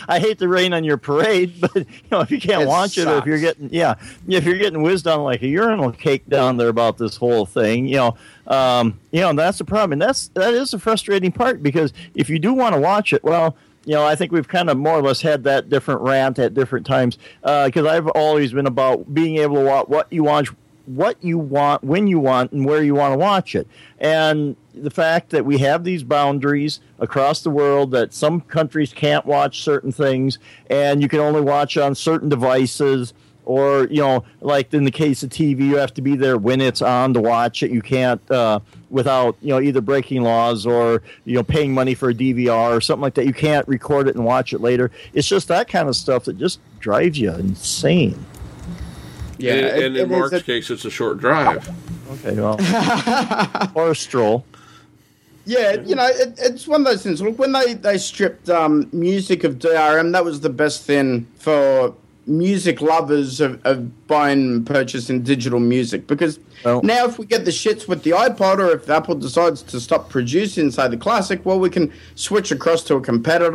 I hate to rain on your parade, but you know if you can't It watch it, or if you're getting yeah, if you're getting whizzed on like a urinal cake down there about this whole thing, you know, um, you know that's the problem, and that's that is the frustrating part because if you do want to watch it, well, you know, I think we've kind of more or less had that different rant at different times because I've always been about being able to watch what you watch, what you want, when you want, and where you want to watch it, and the fact that we have these boundaries across the world that some countries can't watch certain things and you can only watch on certain devices or you know like in the case of tv you have to be there when it's on to watch it. You can't uh, without you know either breaking laws or you know paying money for a dvr or something like that. You can't record it and watch it later. It's just that kind of stuff that just drives you insane Yeah, and, and it in is Mark's a- case, it's a short drive. okay well or a stroll Yeah, you know, it, it's one of those things. Look, when they, they stripped um, music of DRM, that was the best thing for music lovers of, of buying and purchasing digital music. Because Well- now, if we get the shits with the iPod, or if Apple decides to stop producing, say, the classic, well, we can switch across to a competitor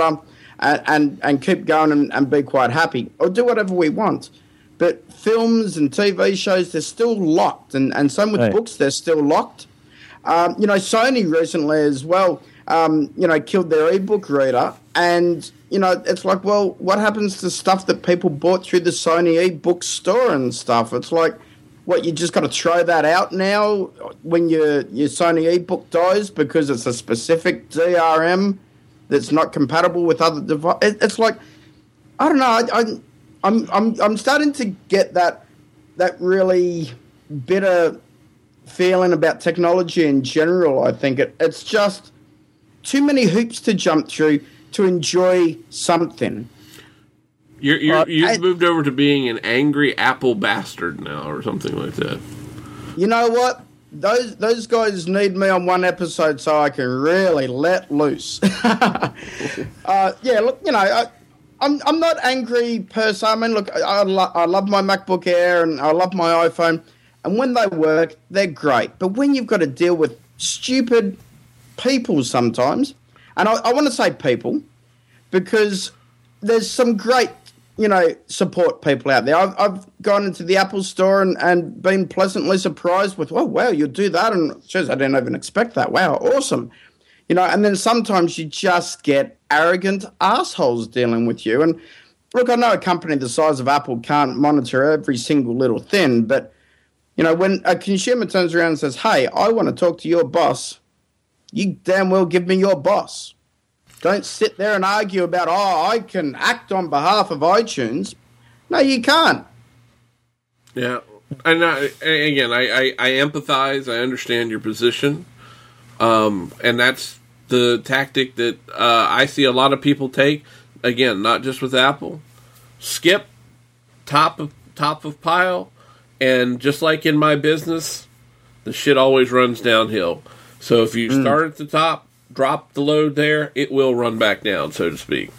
and, and, and keep going and, and be quite happy, or do whatever we want. But films and TV shows, they're still locked. And, and same with Right. books, they're still locked. Um, you know, Sony recently as well, um, you know, killed their ebook reader. And, you know, it's like, well, what happens to stuff that people bought through the Sony ebook store and stuff? It's like, what, you just got to throw that out now when your, your Sony ebook dies because it's a specific DRM that's not compatible with other devices? It's like, I don't know. I, I, I'm, I'm, I'm starting to get that, that really bitter feeling about technology in general. I think it, it's just too many hoops to jump through to enjoy something. You're, you're, Uh, you've I- moved over to being an angry Apple bastard now, or something like that. You know what? Those those guys need me on one episode so I can really let loose. uh, yeah, look, you know, I, I'm I'm not angry per se. I mean, look, I, lo- I love my MacBook Air and I love my iPhone, and when they work, they're great. But when you've got to deal with stupid people sometimes, and I, I want to say people because there's some great, you know, support people out there. I've, I've gone into the Apple store and, and been pleasantly surprised with, oh, wow, you do that. And says I didn't even expect that. Wow, awesome. You know, and then sometimes you just get arrogant assholes dealing with you. And look, I know a company the size of Apple can't monitor every single little thing, but you know, when a consumer turns around and says, "Hey, I want to talk to your boss," you damn well give me your boss. Don't sit there and argue about, "Oh, I can act on behalf of iTunes." No, you can't. Yeah, and I, again, I, I, I empathize. I understand your position, um, and that's the tactic that uh, I see a lot of people take. Again, not just with Apple. Skip top of top of pile, and just like in my business, the shit always runs downhill. So if you mm. start at the top, drop the load there, it will run back down, so to speak.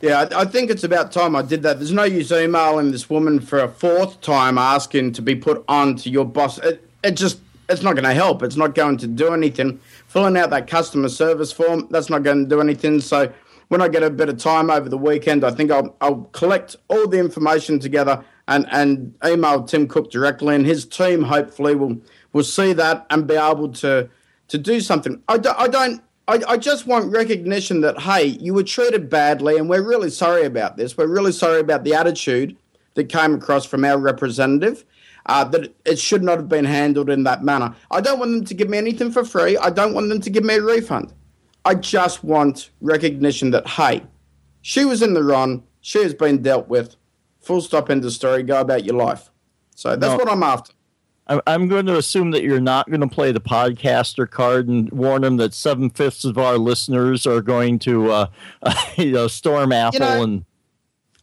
Yeah, I think it's about time I did that. There's no use emailing this woman for a fourth time asking to be put on to your boss. It, it just, it's not going to help. It's not going to do anything. Filling out that customer service form, that's not going to do anything. So when I get a bit of time over the weekend, I think I'll, I'll collect all the information together and, and email Tim Cook directly, and his team hopefully will will see that and be able to to do something. I, do, I don't I, I, just want recognition that, hey, you were treated badly, and we're really sorry about this. We're really sorry about the attitude that came across from our representative, uh, that it should not have been handled in that manner. I don't want them to give me anything for free. I don't want them to give me a refund. I just want recognition that, hey, she was in the wrong. She has been dealt with. Full stop, end of story. Go about your life. So that's no. what I'm after. I'm going to assume that you're not going to play the podcaster card and warn them that seven fifths of our listeners are going to, uh, you know, storm Apple you know, and.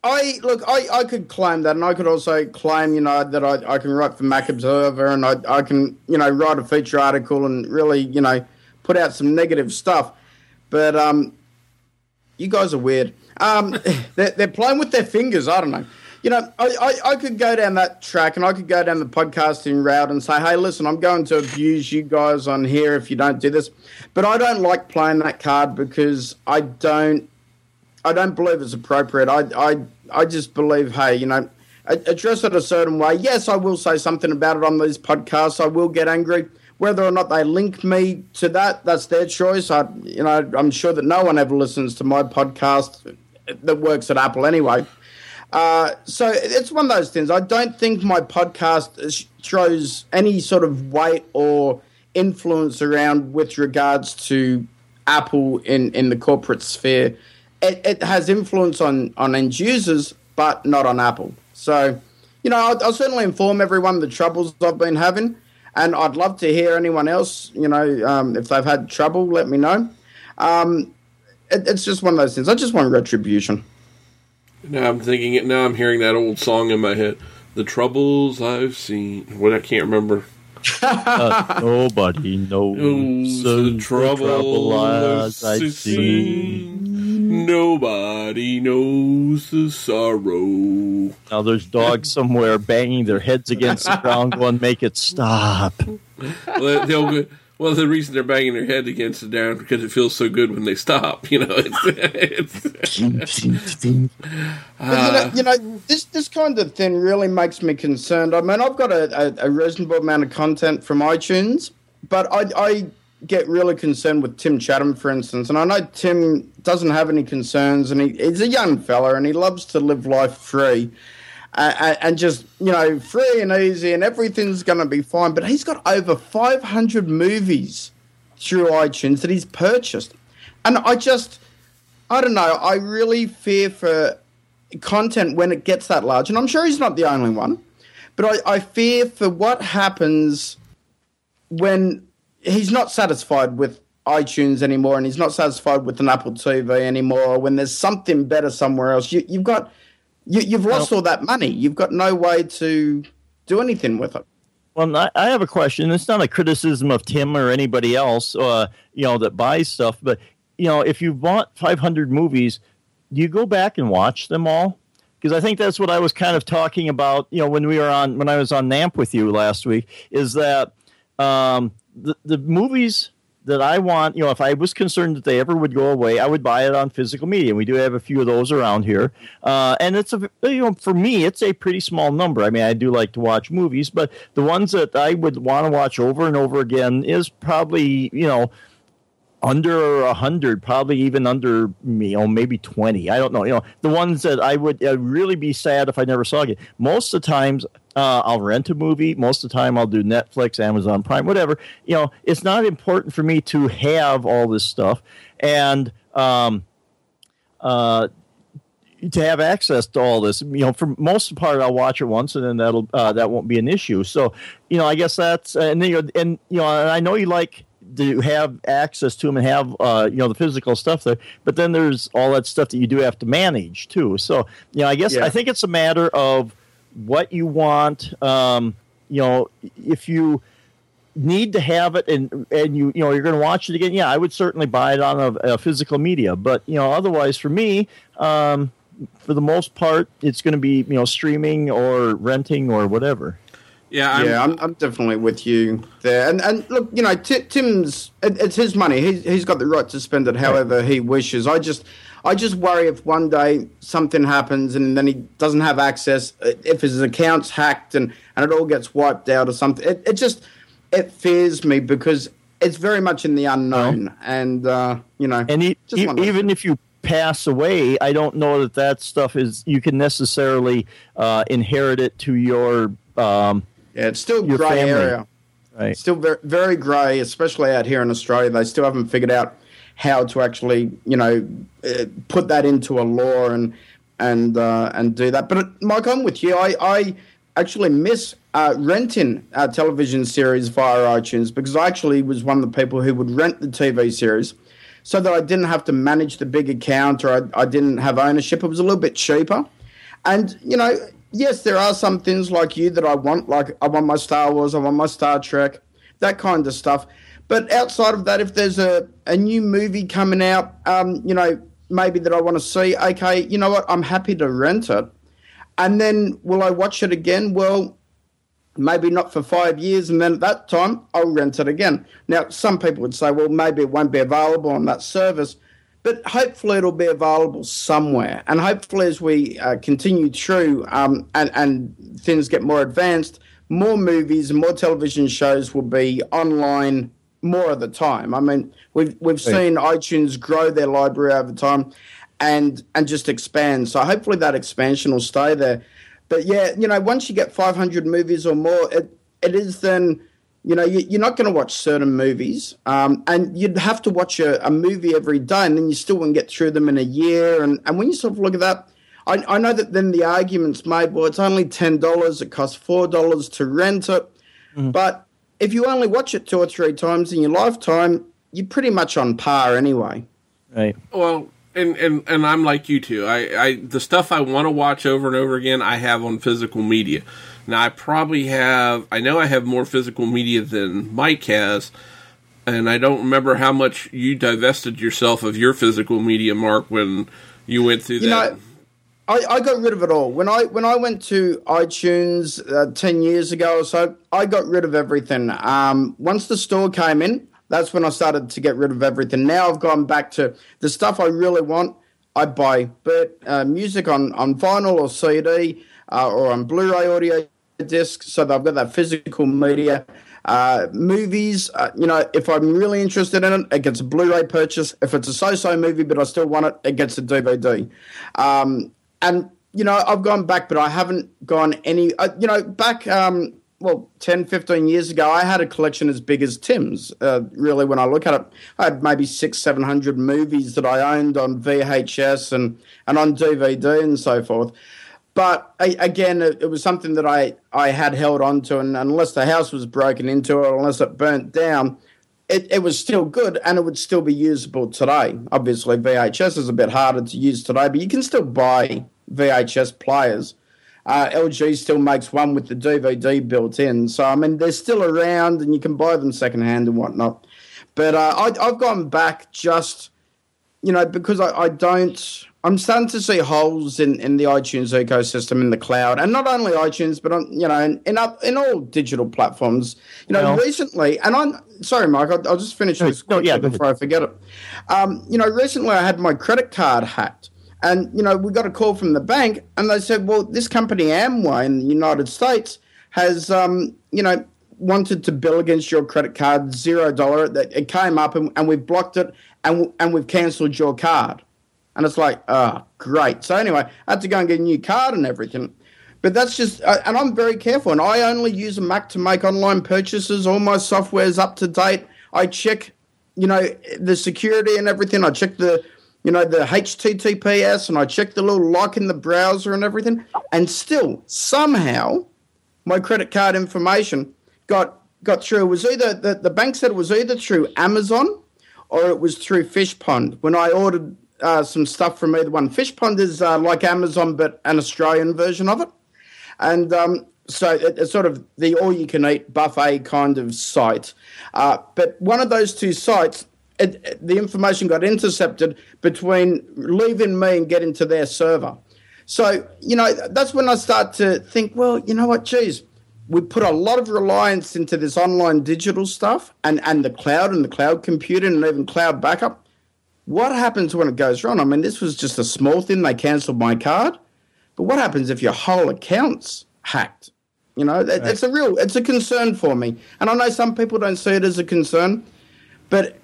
I look. I, I could claim that, and I could also claim, you know, that I, I can write for Mac Observer, and I I can, you know, write a feature article and really, you know, put out some negative stuff. But um, you guys are weird. Um, they're, they're playing with their fingers. I don't know you know, I, I, I, could go down that track and I could go down the podcasting route and say, hey, listen, I'm going to abuse you guys on here if you don't do this. But I don't like playing that card because I don't I don't believe it's appropriate. I I I just believe, hey, you know, address it a certain way. Yes, I will say something about it on these podcasts. I will get angry. Whether or not they link me to that, that's their choice. I, you know, I'm sure that no one ever listens to my podcast that works at Apple anyway. Uh, so it's one of those things. I don't think my podcast shows any sort of weight or influence around with regards to Apple in, in the corporate sphere. It, it has influence on, on end users, but not on Apple. So, you know, I'll, I'll certainly inform everyone the troubles I've been having. And I'd love to hear anyone else, you know, um, if they've had trouble, let me know. Um, it, it's just one of those things. I just want retribution. Now I'm thinking it. Now I'm hearing that old song in my head. The troubles I've seen. What I can't remember. uh, nobody knows the, the trouble, trouble I've seen. Seen. Nobody knows the sorrow. Now there's dogs somewhere banging their heads against the ground, going, "Make it stop." well, they'll go, well, the reason they're banging their head against the down because it feels so good when they stop. You know, it's, it's uh, you, know, you know, this this kind of thing really makes me concerned. I mean, I've got a, a, a reasonable amount of content from iTunes, but I, I get really concerned with Tim Chatham, for instance. And I know Tim doesn't have any concerns, and he, he's a young fella, and he loves to live life free uh, and just you know free and easy and everything's going to be fine. But he's got over 500 movies through iTunes that he's purchased, and I just I don't know. I really fear for content when it gets that large, and I'm sure he's not the only one. But I, I fear for what happens when he's not satisfied with iTunes anymore, and he's not satisfied with an Apple TV anymore. When there's something better somewhere else, you, you've got you, have lost all that money. You've got no way to do anything with it. Well, I have a question. It's not a criticism of Tim or anybody else, uh, you know, that buys stuff. But you know, if you bought 500 movies, do you go back and watch them all? Because I think that's what I was kind of talking about. You know, when we were on when I was on NAMP with you last week, is that um, the the movies that I want, you know, if I was concerned that they ever would go away, I would buy it on physical media. We do have a few of those around here, uh, and it's a you know for me it's a pretty small number. I mean, I do like to watch movies, but the ones that I would want to watch over and over again is probably you know under a hundred, probably even under you know maybe twenty. I don't know. You know the ones that I would uh, really be sad if I never saw again. Most of the times uh, I'll rent a movie. Most of the time I'll do Netflix, Amazon Prime, whatever. You know it's not important for me to have all this stuff and um, uh, to have access to all this. You know, for most of the part, I'll watch it once, and then that'll uh, that won't be an issue. So, you know, I guess that's and then, you know, and you know, and I know you like to have access to them and have uh, you know the physical stuff there. But then there's all that stuff that you do have to manage too. So you know, I guess Yeah. I think it's a matter of what you want. Um, you know, if you need to have it and and you you know you're going to watch it again, yeah, I would certainly buy it on a, a physical media. But you know, otherwise for me. Um, for the most part, it's going to be you know streaming or renting or whatever. Yeah, I'm, yeah, I'm, I'm definitely with you there. And and look, you know, Ti- Tim's it, it's his money. He's he's got the right to spend it however he wishes. I just I just worry if one day something happens and then he doesn't have access, if his account's hacked and and it all gets wiped out or something. It, it just it fears me because it's very much in the unknown. And uh, you know, And e- e- one of even if you pass away, I don't know that that stuff is you can necessarily uh, inherit it to your um, yeah, it's still your grey family. area. right. still very, very grey, especially out here in Australia. They still haven't figured out how to actually, you know, uh, put that into a law and and uh, and do that. But Mike, I'm with you. I, I actually miss uh, renting a television series via iTunes because I actually was one of the people who would rent the TV series. So that I didn't have to manage the big account or I, I didn't have ownership. It was a little bit cheaper. And, you know, yes, there are some things like you that I want, like I want my Star Wars, I want my Star Trek, that kind of stuff. But outside of that, if there's a, a new movie coming out, um, you know, maybe that I want to see, okay, you know what, I'm happy to rent it. And then will I watch it again? Well, maybe not for five years, and then at that time I'll rent it again. Now, some people would say, well, maybe it won't be available on that service, but hopefully it'll be available somewhere. And hopefully, as we uh, continue through um, and, and things get more advanced, more movies and more television shows will be online more of the time. I mean, we've we've seen iTunes grow their library over time, and and just expand. So hopefully that expansion will stay there. But yeah, you know, once you get 500 movies or more, it it is then. You know, you, you're not going to watch certain movies, um, and you'd have to watch a, a movie every day, and then you still wouldn't get through them in a year. And, and when you sort of look at that, I, I know that then the argument's made, well, it's only ten dollars, it costs four dollars to rent it, but if you only watch it two or three times in your lifetime, you're pretty much on par anyway. Right. Well, and, and, and I'm like you too. I, I the stuff I want to watch over and over again, I have on physical media. Now I probably have. I know I have more physical media than Mike has, and I don't remember how much you divested yourself of your physical media, Mark, when you went through You that. know, I, I got rid of it all when I when I went to iTunes uh, ten years ago or so. I got rid of everything. Um, once the store came in, that's when I started to get rid of everything. Now I've gone back to the stuff I really want. I buy, but uh, music on on vinyl or CD uh, or on Blu-ray audio disc, so I've got that physical media. Uh, movies, uh, you know, if I'm really interested in it, it gets a Blu-ray purchase. If it's a so-so movie, but I still want it, it gets a DVD. Um, and you know, I've gone back, but I haven't gone any. Uh, you know, back um, well, 10, 15 years ago, I had a collection as big as Tim's. Uh, really, when I look at it, I had maybe six, seven hundred movies that I owned on VHS and and on DVD and so forth. But a- again, it, it was something that I, I had held on to, and unless the house was broken into or unless it burnt down, it, it was still good and it would still be usable today. Obviously, VHS is a bit harder to use today, but you can still buy VHS players. Uh, LG still makes one with the DVD built in. So, I mean, they're still around and you can buy them secondhand and whatnot. But uh, I, I've gone back just, you know, because I, I don't. I'm starting to see holes in, in the iTunes ecosystem in the cloud, and not only iTunes, but on you know in in, up, in all digital platforms. You know, recently, and I'm sorry, Mike, I'll, I'll just finish No, this no, yeah, before I forget it. Um, you know, recently I had my credit card hacked, and you know we got a call from the bank, and they said, well, this company Amway in the United States has um, you know wanted to bill against your credit card zero dollar. That it came up and, and we've blocked it and and we've cancelled your card. And it's like, oh, great. So anyway, I had to go and get a new card and everything. But that's just, uh, and I'm very careful. And I only use a Mac to make online purchases. All my software is up to date. I check, you know, the security and everything. I check the, you know, the HTTPS and I check the little lock in the browser and everything. And still, somehow, my credit card information got got through. It was either the, the bank said it was either through Amazon or it was through Fishpond when I ordered uh, some stuff from either one. Fishpond is uh, like Amazon, but an Australian version of it. And um, so it, it's sort of the all you can eat buffet kind of site. Uh, but one of those two sites, it, it, the information got intercepted between leaving me and getting to their server. So, you know, that's when I start to think, well, you know what, geez, we put a lot of reliance into this online digital stuff and, and the cloud and the cloud computing and even cloud backup. What happens when it goes wrong? I mean, this was just a small thing. They cancelled my card. But what happens if your whole account's hacked? You know, right. it's a real, it's a concern for me. And I know some people don't see it as a concern, but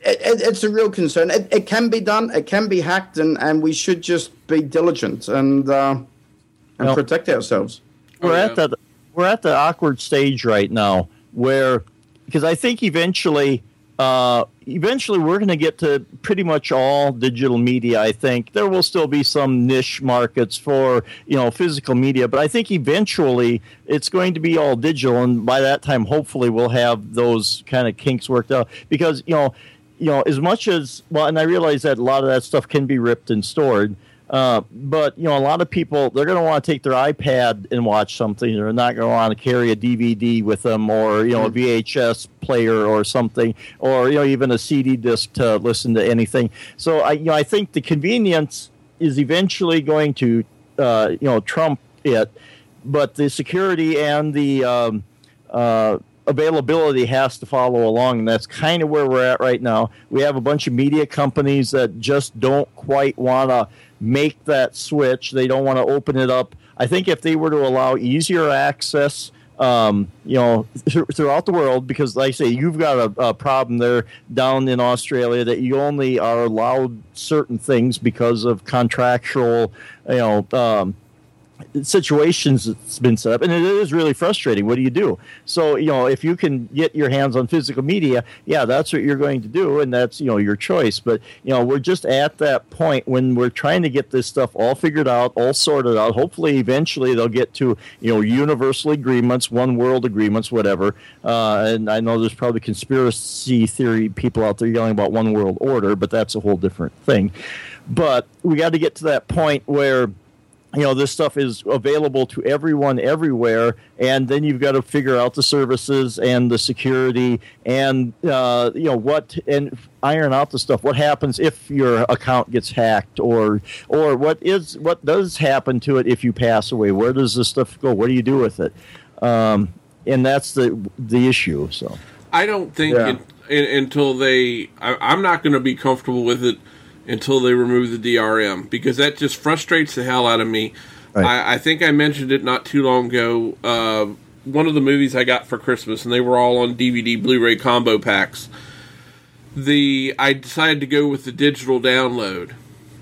it, it, it's a real concern. It, it, can be done. It can be hacked, and, and we should just be diligent and uh, and well, protect ourselves. We're oh, yeah. at the we're at the awkward stage right now where because I think eventually uh, eventually we're going to get to pretty much all digital media i think. There will still be some niche markets for you know physical media but i think eventually it's going to be all digital and by that time hopefully we'll have those kind of kinks worked out. Because you know you know as much as well and i realize that a lot of that stuff can be ripped and stored uh, but you know, a lot of people they're going to want to take their iPad and watch something. They're not going to want to carry a DVD with them, or you know, a mm-hmm. VHS player or something, or you know, even a CD disc to listen to anything. So I, you know, I think the convenience is eventually going to, uh, you know, trump it, but the security and the um, uh, availability has to follow along and that's kind of where we're at right now we have a bunch of media companies that just don't quite want to make that switch. They don't want to open it up. I think if they were to allow easier access, um, you know, th- throughout the world, because like I say, you've got a, a, problem there down in Australia that you only are allowed certain things because of contractual, you know, um, situations that's been set up and it is really frustrating. What do you do? So you know if you can get your hands on physical media yeah that's what you're going to do and that's you know your choice. But you know we're just at that point when we're trying to get this stuff all figured out all sorted out. Hopefully eventually they'll get to you know universal agreements one world agreements whatever. Uh, and i know there's probably conspiracy theory people out there yelling about one world order but that's a whole different thing. But we got to get to that point where you know this stuff is available to everyone everywhere and then you've got to figure out the services and the security and uh, you know what and iron out the stuff. What happens if your account gets hacked or or what is what does happen to it if you pass away? Where does this stuff go? What do you do with it? Um, and that's the the issue so. I don't think yeah. it, it, until they I, i'm not going to be comfortable with it until they remove the DRM because that just frustrates the hell out of me. Right. I, I, think I mentioned it not too long ago. Uh, one of the movies I got for Christmas, and they were all on DVD, Blu-ray combo packs. The I decided to go with the digital download,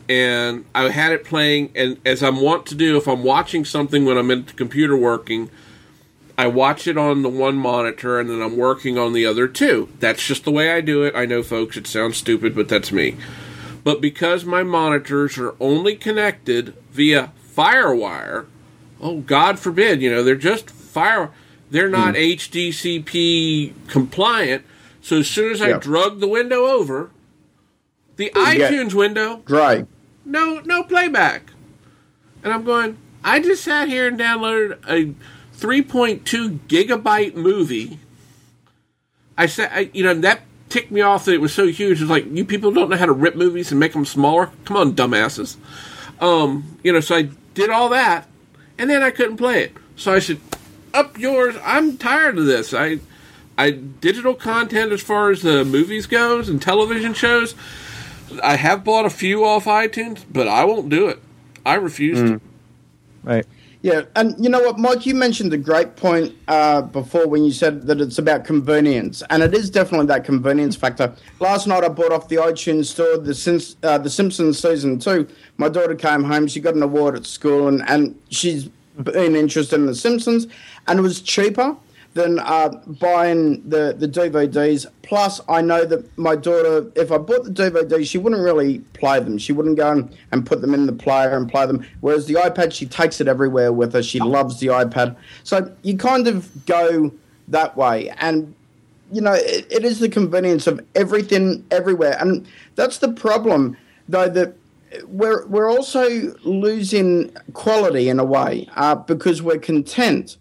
and I had it playing. And as I'm wont to do, if I'm watching something when I'm in the computer working, I watch it on the one monitor, and then I'm working on the other two. That's just the way I do it. I know, folks, it sounds stupid, but that's me. But because my monitors are only connected via FireWire, oh God forbid, you know, they're just fire they're not mm. HDCP compliant. So as soon as I yep. drug the window over, the iTunes window dry. No no playback. And I'm going, I just sat here and downloaded a 3.2 gigabyte movie. I said, I, you know, that ticked me off that it was so huge. It's like you people don't know how to rip movies and make them smaller. Come on, dumbasses. Um, you know, so I did all that, and then I couldn't play it. So I said, "Up yours." I'm tired of this. I, I digital content as far as the movies goes and television shows. I have bought a few off iTunes, but I won't do it. I refuse mm. to. Right. Yeah, and you know what, Mike? You mentioned a great point uh, before when you said that it's about convenience, and it is definitely that convenience factor. Last night, I bought off the iTunes store the Sim- uh, the Simpsons season two. My daughter came home; she got an award at school, and, and she's been interested in the Simpsons, and it was cheaper than uh, buying the, the DVDs. Plus, I know that my daughter, if I bought the DVDs, she wouldn't really play them. She wouldn't go and, and put them in the player and play them. Whereas the iPad, she takes it everywhere with her. She loves the iPad. So you kind of go that way. And, you know, it, it is the convenience of everything everywhere. And that's the problem, though, that we're, we're also losing quality in a way uh, because we're content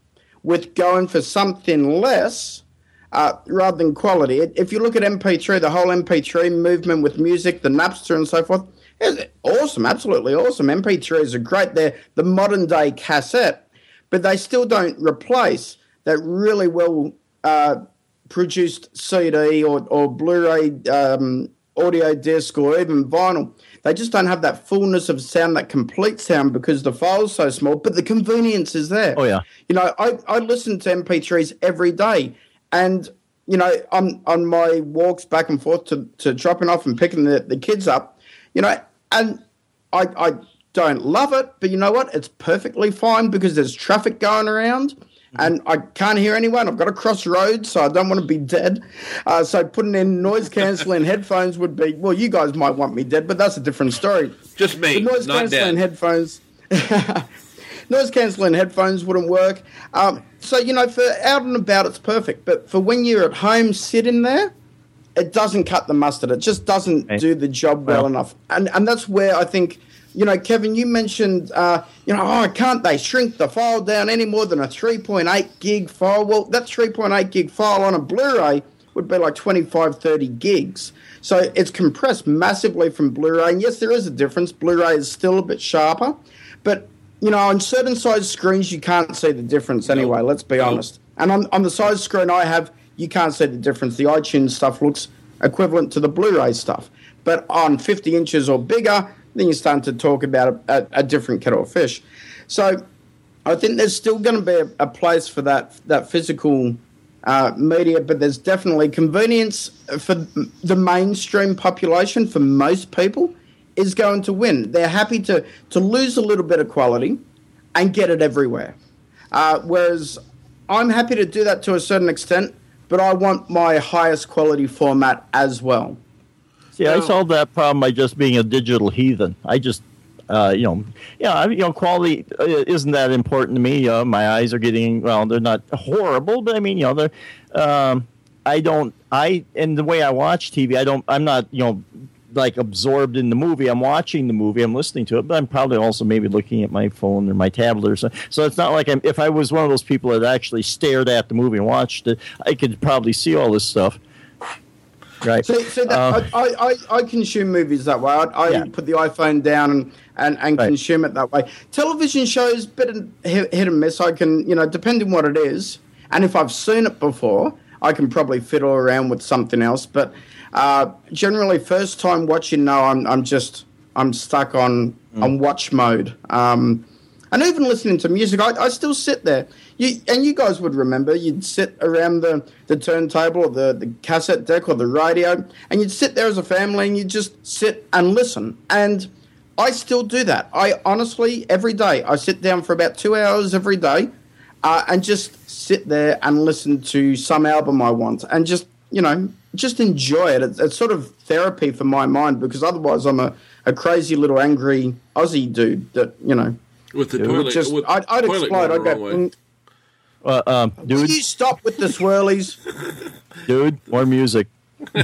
with going for something less uh, rather than quality. If you look at MP3, the whole MP3 movement with music, the Napster and so forth, is awesome, absolutely awesome. MP3s are great. They're the modern day cassette, but they still don't replace that really well uh, produced CD or, or Blu ray um, audio disc or even vinyl. They just don't have that fullness of sound, that complete sound, because the file's so small. But the convenience is there. Oh yeah. You know, I, I listen to MP3s every day, and you know, on on my walks back and forth to, to dropping off and picking the, the kids up, you know, and I I don't love it, but you know what? It's perfectly fine because there's traffic going around and I can't hear anyone. I've got to cross roads, so I don't want to be dead. Uh, so putting in noise cancelling headphones would be well. You guys might want me dead, but that's a different story. Just me, The noise cancelling headphones. noise cancelling headphones wouldn't work. Um, so you know, for out and about, it's perfect. But for when you're at home sitting there, it doesn't cut the mustard. It just doesn't do the job well Well- enough. And and that's where I think, you know, Kevin, you mentioned, uh, you know, oh, can't they shrink the file down any more than a 3.8 gig file? Well, that 3.8 gig file on a Blu-ray would be like 25, 30 gigs. So it's compressed massively from Blu-ray. And yes, there is a difference. Blu-ray is still a bit sharper, but you know, on certain size screens, you can't see the difference anyway. Let's be honest. And on, on the size screen I have, you can't see the difference. The iTunes stuff looks equivalent to the Blu-ray stuff. But on 50 inches or bigger, then you're starting to talk about a, a, a different kettle of fish. So I think there's still going to be a, a place for that that physical uh, media, but there's definitely convenience for the mainstream population. For most people, is going to win. They're happy to to lose a little bit of quality and get it everywhere. Uh, whereas I'm happy to do that to a certain extent, but I want my highest quality format as well. See, I Well- solved that problem by just being a digital heathen. I just, uh, you know, yeah, I- you know, quality uh, isn't that important to me. Uh, my eyes are getting well; they're not horrible, but I mean, you know, they're. Um, I don't. I and the way I watch TV, I don't. I'm not, you know, like absorbed in the movie. I'm watching the movie. I'm listening to it, but I'm probably also maybe looking at my phone or my tablet or something. So it's not like I'm. If I was one of those people that actually stared at the movie and watched it, I could probably see all this stuff. Right. See that, Uh, I, I, I consume movies that way. I, I Yeah. put the iPhone down and, and, and Right. consume it that way. Television shows, bit of hit, hit and miss. I can, you know, depending what it is, and if I've seen it before, I can probably fiddle around with something else. But uh, generally, first time watching, no, I'm, I'm just I'm stuck on on watch mode. Um, and even listening to music, I, I still sit there. You and you guys would remember you'd sit around the, the turntable or the, the cassette deck or the radio, and you'd sit there as a family and you'd just sit and listen. And I still do that. I honestly every day I sit down for about two hours every day, uh, and just sit there and listen to some album I want, and just you know just enjoy it. It's, it's sort of therapy for my mind because otherwise I'm a, a crazy little angry Aussie dude that you know with the would toilet. just with I'd, I'd toilet explode. I'd the go. "Mm, Uh, um, Will dude, you stop with the swirlies? dude, more music.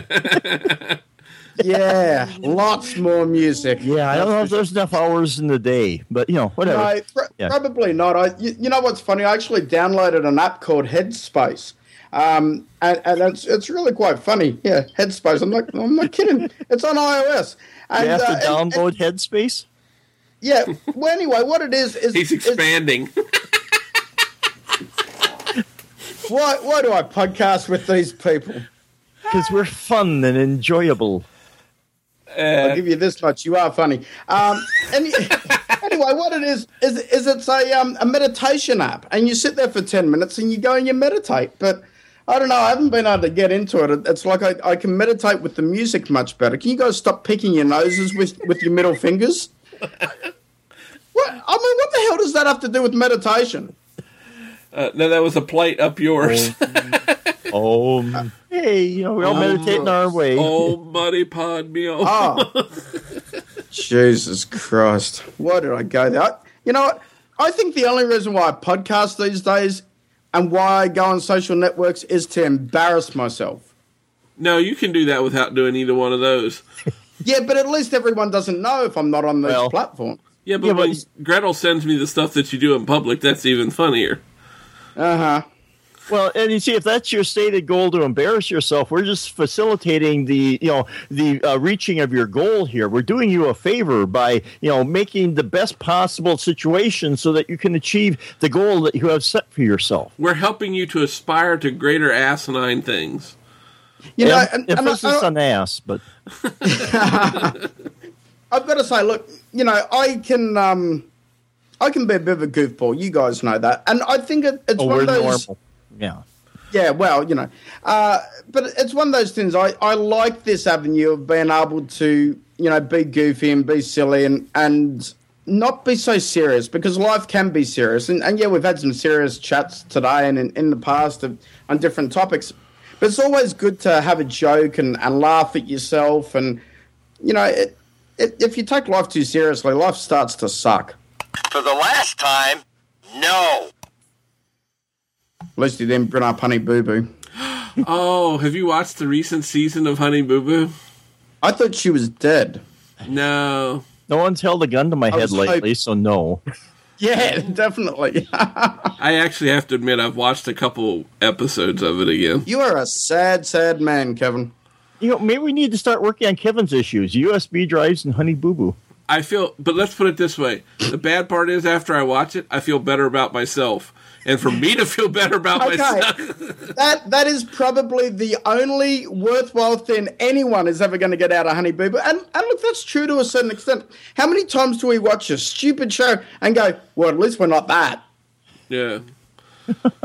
yeah, lots more music. Yeah, I don't know if there's enough hours in the day, but you know, whatever. No, pr- Yeah. probably not. I, you, you know what's funny? I actually downloaded an app called Headspace, um, and, and it's it's really quite funny. Yeah, Headspace. I'm not I'm not kidding. It's on iOS. And, you have to uh, and- download and- Headspace. Yeah. Well, anyway, what it is is He's is- expanding. why why do I podcast with these people? Because we're fun and enjoyable. I'll give you this much. You are funny. Um, any, anyway, what it is is is it's a um, a meditation app, and you sit there for ten minutes and you go and you meditate. But I don't know, I haven't been able to get into it. It's like I, I can meditate with the music much better. Can you guys stop picking your noses with with your middle fingers? What I mean, what the hell does that have to do with meditation? Uh, no, that was a plate up yours. Oh, mm. oh mm. hey, you know, we all meditate in our way. Oh, muddy pod meal. Oh, ah. Jesus Christ! Why did I go there? You know what? I think the only reason why I podcast these days and why I go on social networks is to embarrass myself. No, you can do that without doing either one of those. Yeah, but at least everyone doesn't know if I'm not on these Well- platforms. Yeah, but Yeah, but when it's- Gretel sends me the stuff that you do in public, that's even funnier. Uh huh. Well, and you see, if that's your stated goal to embarrass yourself, we're just facilitating the, you know, the uh, reaching of your goal here. We're doing you a favor by, you know, making the best possible situation so that you can achieve the goal that you have set for yourself. We're helping you to aspire to greater asinine things. You know, Em- and, and I, emphasis on ass, but I've got to say, look, you know, I can, um, I can be a bit of a goofball. You guys know that, and I think it, it's oh, one of those. normal. Yeah. Yeah, well, you know, uh, but it's one of those things. I, I like this avenue of being able to, you know, be goofy and be silly and and not be so serious because life can be serious. And, and yeah, we've had some serious chats today and in, in the past of, on different topics. But it's always good to have a joke and, and laugh at yourself. And, you know, it, it, if you take life too seriously, life starts to suck. For the last time, no. At least you didn't bring up Honey Boo Boo. Oh, have you watched the recent season of Honey Boo Boo? I thought she was dead. No. No one's held a gun to my head lately, hyped. so no. Yeah, definitely. I actually have to admit, I've watched a couple episodes of it again. You are a sad, sad man, Kevin. You know, maybe we need to start working on Kevin's issues: USB drives and Honey Boo Boo. I feel, but let's put it this way: the bad part is, after I watch it, I feel better about myself, and for me to feel better about Okay, myself, that that is probably the only worthwhile thing anyone is ever going to get out of Honey Boo Boo. And, and look, that's true to a certain extent. How many times do we watch a stupid show and go, well, at least we're not that? yeah.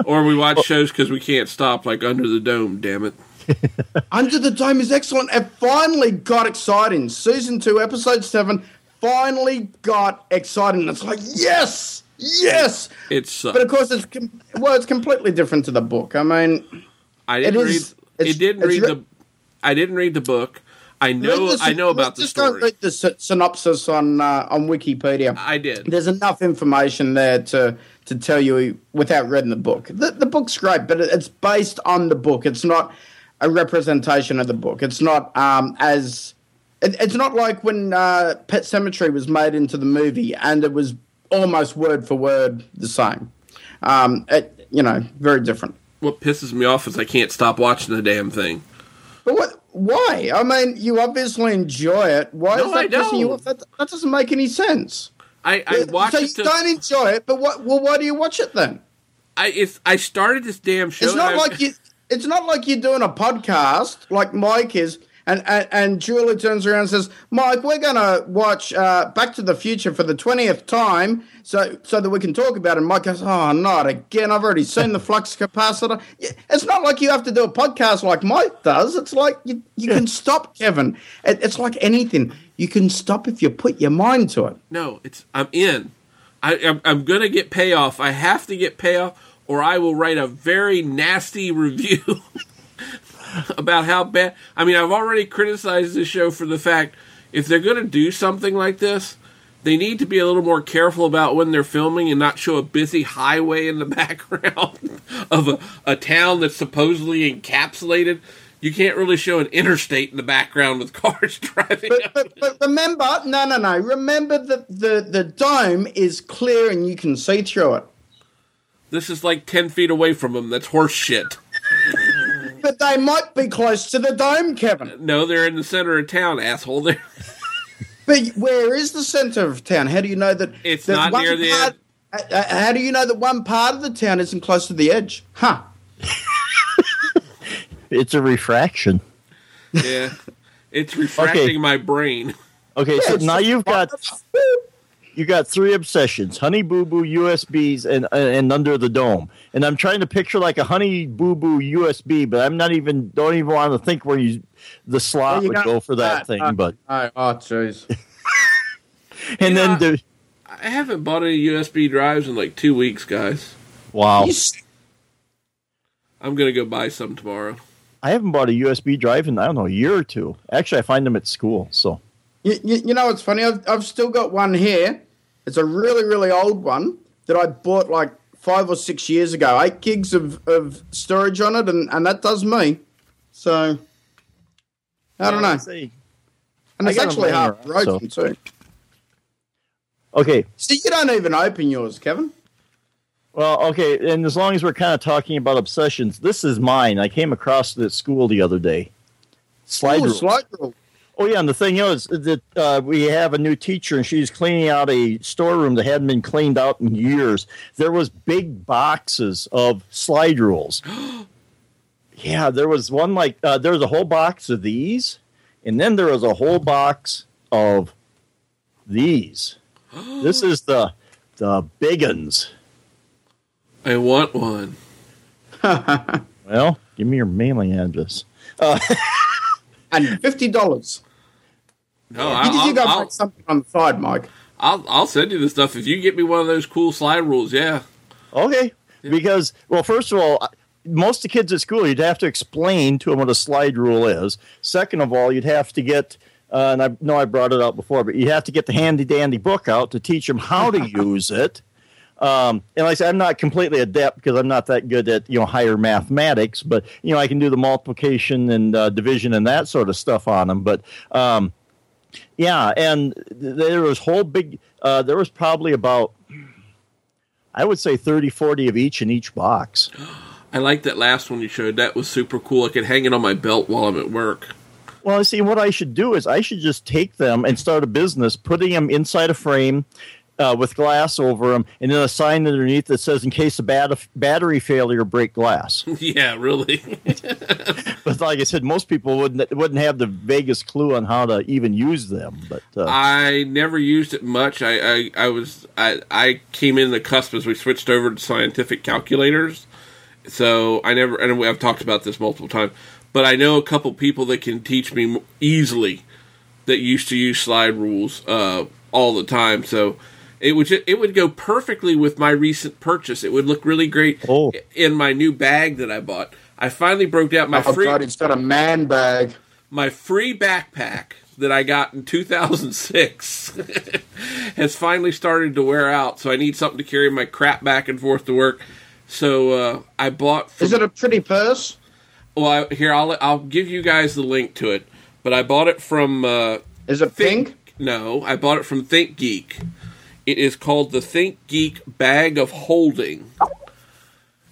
or we watch shows because we can't stop, like Under the Dome. Damn it! Under the Dome is excellent. It finally got exciting. Season two, episode seven, finally got exciting. It's like, yes, yes. It sucks. But of course, it's com- well, it's completely different to the book. I mean, I didn't it read. it's- It didn't read re- the. I didn't read the book. I know. The I know about the just story. read the synopsis on uh, on Wikipedia. I did. There's enough information there to to tell you without reading the book. The, the book's great, but it- it's based on the book. It's not a representation of the book. It's not um, as it, it's not like when uh, Pet Sematary was made into the movie and it was almost word for word the same. Um, it, you know, very different. What pisses me off is I can't stop watching the damn thing. But what? Why? I mean, you obviously enjoy it. Why No, is that I pissing you don't. off? That, that doesn't make any sense. I, I watched so you it. To, don't enjoy it, but what? Well, why do you watch it then? I it's, I started this damn show. It's not like you. It's not like you're doing a podcast like Mike is, and and, and Julie turns around and says, "Mike, we're going to watch uh, Back to the Future for the twentieth time, so so that we can talk about it." And Mike goes, "Oh, not again! I've already seen the flux capacitor." It's not like you have to do a podcast like Mike does. It's like you you can stop, Kevin. It, it's like anything. You can stop if you put your mind to it. No, it's I'm in. I, I'm, I'm gonna get payoff. I have to get payoff, or I will write a very nasty review about how bad. I mean, I've already criticized the show for the fact if they're gonna do something like this, they need to be a little more careful about when they're filming and not show a busy highway in the background of a, a town that's supposedly encapsulated. You can't really show an interstate in the background with cars driving. But, but, but remember, no, no, no. Remember that the, the dome is clear and you can see through it. This is like 10 feet away from them. That's horse shit. But they might be close to the dome, Kevin. No, they're in the center of town, asshole. They're, But where is the centre of town? How do you know that It's that not one near the part, uh, uh, How do you know that one part of the town isn't close to the edge? Huh? It's a refraction. yeah. It's refracting Okay. my brain. Okay, so now you've got part you got three obsessions: Honey Boo Boo, USBs, and and Under the Dome. And I'm trying to picture like a Honey Boo Boo USB, but I'm not even don't even want to think where you the slot You would got go for that thing. uh, but oh, oh, jeez. and Yeah. then the I haven't bought any USB drives in like two weeks, guys. wow, You s- I'm gonna go buy some tomorrow. I haven't bought a USB drive in I don't know a year or two. Actually, I find them at school. So You, you, you know what's funny? I've, I've still got one here. It's a really, really old one that I bought like five or six years ago. Eight gigs of, of storage on it, and, and that does me. So, I don't know. Say- And I it's actually half broken, too. Okay, So, you don't even open yours, Kevin. Well, okay, and as long as we're kind of talking about obsessions, this is mine. I came across it at school the other day. Slide Ooh, rules. slide rule. Oh yeah, and the thing is that uh, we have a new teacher, and she's cleaning out a storeroom that hadn't been cleaned out in years. There was big boxes of slide rules. yeah, there was one like uh, there was a whole box of these, and then there was a whole box of these. this is the the big uns. I want one. Well, give me your mailing address. And $50. No, you, I'll, you got to I'll, something on the side, Mike. I'll, I'll send you the stuff if you get me one of those cool slide rules. Yeah, Okay. Because, well, first of all, most of the kids at school, you'd have to explain to them what a slide rule is. Second of all, you'd have to get, uh, and I know I brought it up before, but you have to get the handy dandy book out to teach them how to use it. Um, and like I said, I'm not completely adept because I'm not that good at you know higher mathematics, but you know I can do the multiplication and uh, division and that sort of stuff on them. But um, yeah, and there was whole big. Uh, there was probably about I would say 30, 40 of each in each box. I like that last one you showed. That was super cool. I could hang it on my belt while I'm at work. Well, see, what I should do is I should just take them and start a business, putting them inside a frame uh, with glass over them, and then a sign underneath that says, "In case of bat- battery failure, break glass." yeah, really. but like I said, most people wouldn't wouldn't have the vaguest clue on how to even use them. But uh, I never used it much. I, I, I was I, I came in the cusp as we switched over to scientific calculators. So I never and I've talked about this multiple times, but I know a couple people that can teach me easily that used to use slide rules uh, all the time. So it would ju- it would go perfectly with my recent purchase. It would look really great Oh. in my new bag that I bought. I finally broke out my Oh, free God, it's got a man bag. my free backpack that I got in 2006 has finally started to wear out. So I need something to carry my crap back and forth to work. So uh, I bought. From, Is it a pretty purse? well, I, here I'll I'll give you guys the link to it. But I bought it from. Uh, Is it pink? no, I bought it from Think Geek. It is called the Think Geek Bag of Holding.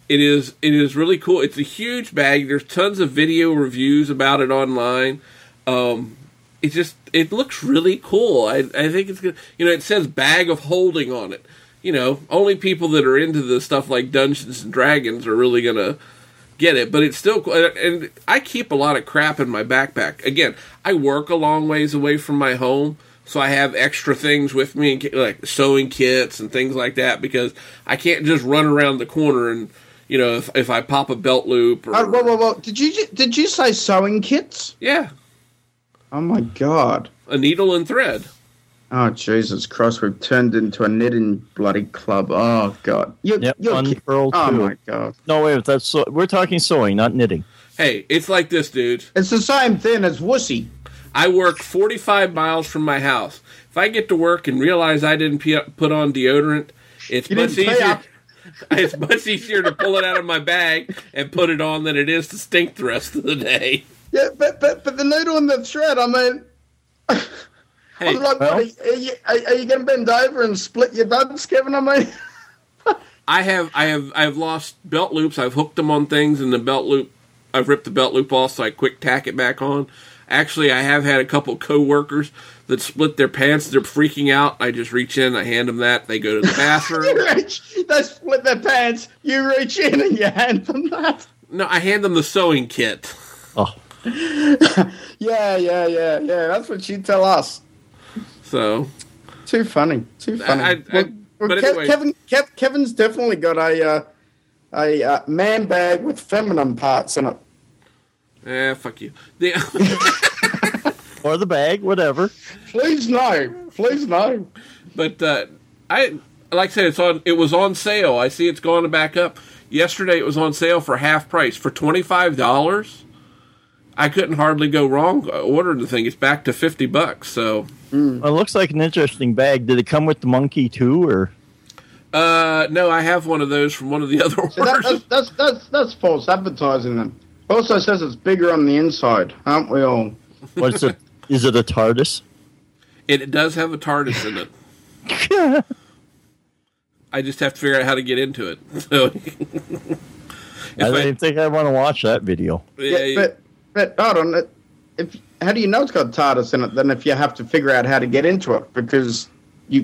It is it is really cool. It's a huge bag. There's tons of video reviews about it online. Um, it just it looks really cool. I I think it's good. You know, it says bag of holding on it. You know, only people that are into the stuff like Dungeons and Dragons are really gonna get it. But it's still. And I keep a lot of crap in my backpack. Again, I work a long ways away from my home. So I have extra things with me, like sewing kits and things like that, because I can't just run around the corner and, you know, if, if I pop a belt loop or Oh, whoa, whoa, whoa. Did you did you say sewing kits? yeah, Oh my god. a needle and thread. Oh Jesus Christ! We've turned into a knitting bloody club. Oh god. You, Yep, you're ki- Oh too. my god. no, wait, that's so, we're talking sewing, not knitting. Hey, it's like this, dude. It's the same thing as wussy. I work 45 miles from my house. If I get to work and realize I didn't put on deodorant, it's You much easier. It's much easier to pull it out of my bag and put it on than it is to stink the rest of the day. Yeah, but but but the needle and the thread. I mean, Hey, I'm like, well- are, you, are, you, are you going to bend over and split your buds, Kevin? I mean, I have I have I have lost belt loops. I've hooked them on things, and the belt loop I've ripped the belt loop off, so I quick tack it back on. Actually, I have had a couple coworkers that split their pants. They're freaking out. I just reach in, I hand them that. They go to the bathroom. you reach, they split their pants. You reach in and you hand them that. no, I hand them the sewing kit. Oh, Yeah, yeah, yeah, yeah. That's what you tell us. So, Too funny. Too funny. I- I- well, well, but Kev- anyway. Kevin, Kev, Kevin's definitely got a uh, a uh, man bag with feminine parts in it. Eh, fuck you. The, or the bag, whatever. Please no. Please no. but uh, I like I said, it's on. It was on sale. I see it's going back up. Yesterday, it was on sale for half price for twenty five dollars. I couldn't hardly go wrong ordering the thing. It's back to fifty bucks. So, Well, it looks like an interesting bag. Did it come with the monkey too, or uh, no, I have one of those from one of the other So that, that's, that's that's that's false advertising. Then also says it's bigger on the inside, aren't we all? what's it? Is it a TARDIS? It does have a TARDIS in it. I just have to figure out how to get into it. So, if I I- didn't think I want to watch that video. Yeah, but but hold on. If how do you know it's got TARDIS in it? Then if you have to figure out how to get into it, because you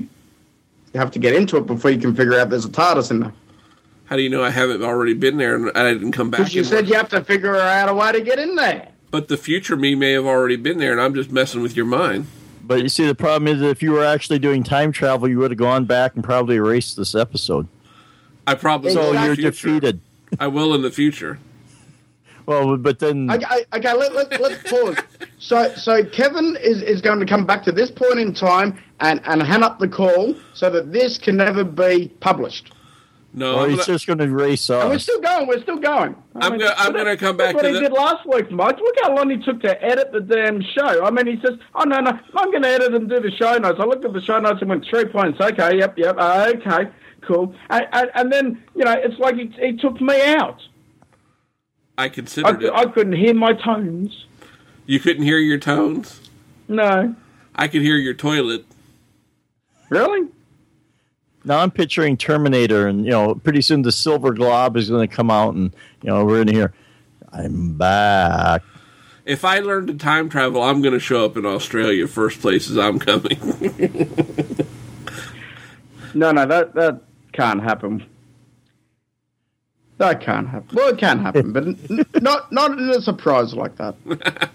you have to get into it before you can figure out there's a TARDIS in there. How do you know I haven't already been there and I didn't come back? Because you and said work? you have to figure out a way to get in there. But the future me may have already been there, and I'm just messing with your mind. But you see, the problem is that if you were actually doing time travel, you would have gone back and probably erased this episode. I probably So will you're defeated. I will in the future. Well, but then Okay, okay let, let, let's pause. So, so Kevin is, is going to come back to this point in time and, and hang up the call so that this can never be published. No, well, I'm he's gonna, just going to erase And we're still going. We're still going. I'm gonna, I'm gonna come back That's what to he the. did last week, Mike. Look how long he took to edit the damn show. I mean, he says, "Oh no, no, I'm going to edit and do the show notes." I looked at the show notes and went three points. Okay, yep, yep. uh, okay, cool. And, and, and then you know, it's like he, he took me out. I I, considered it. I couldn't hear my tones. You couldn't hear your tones. No, I could hear your toilet. really. Now I'm picturing Terminator, and you know, pretty soon the silver glob is going to come out, and you know, we're in here. "I'm back." If I learn to time travel, I'm going to show up in Australia first places I'm coming. No, no, that that can't happen. That can't happen. Well, it can happen, but not not in a surprise like that.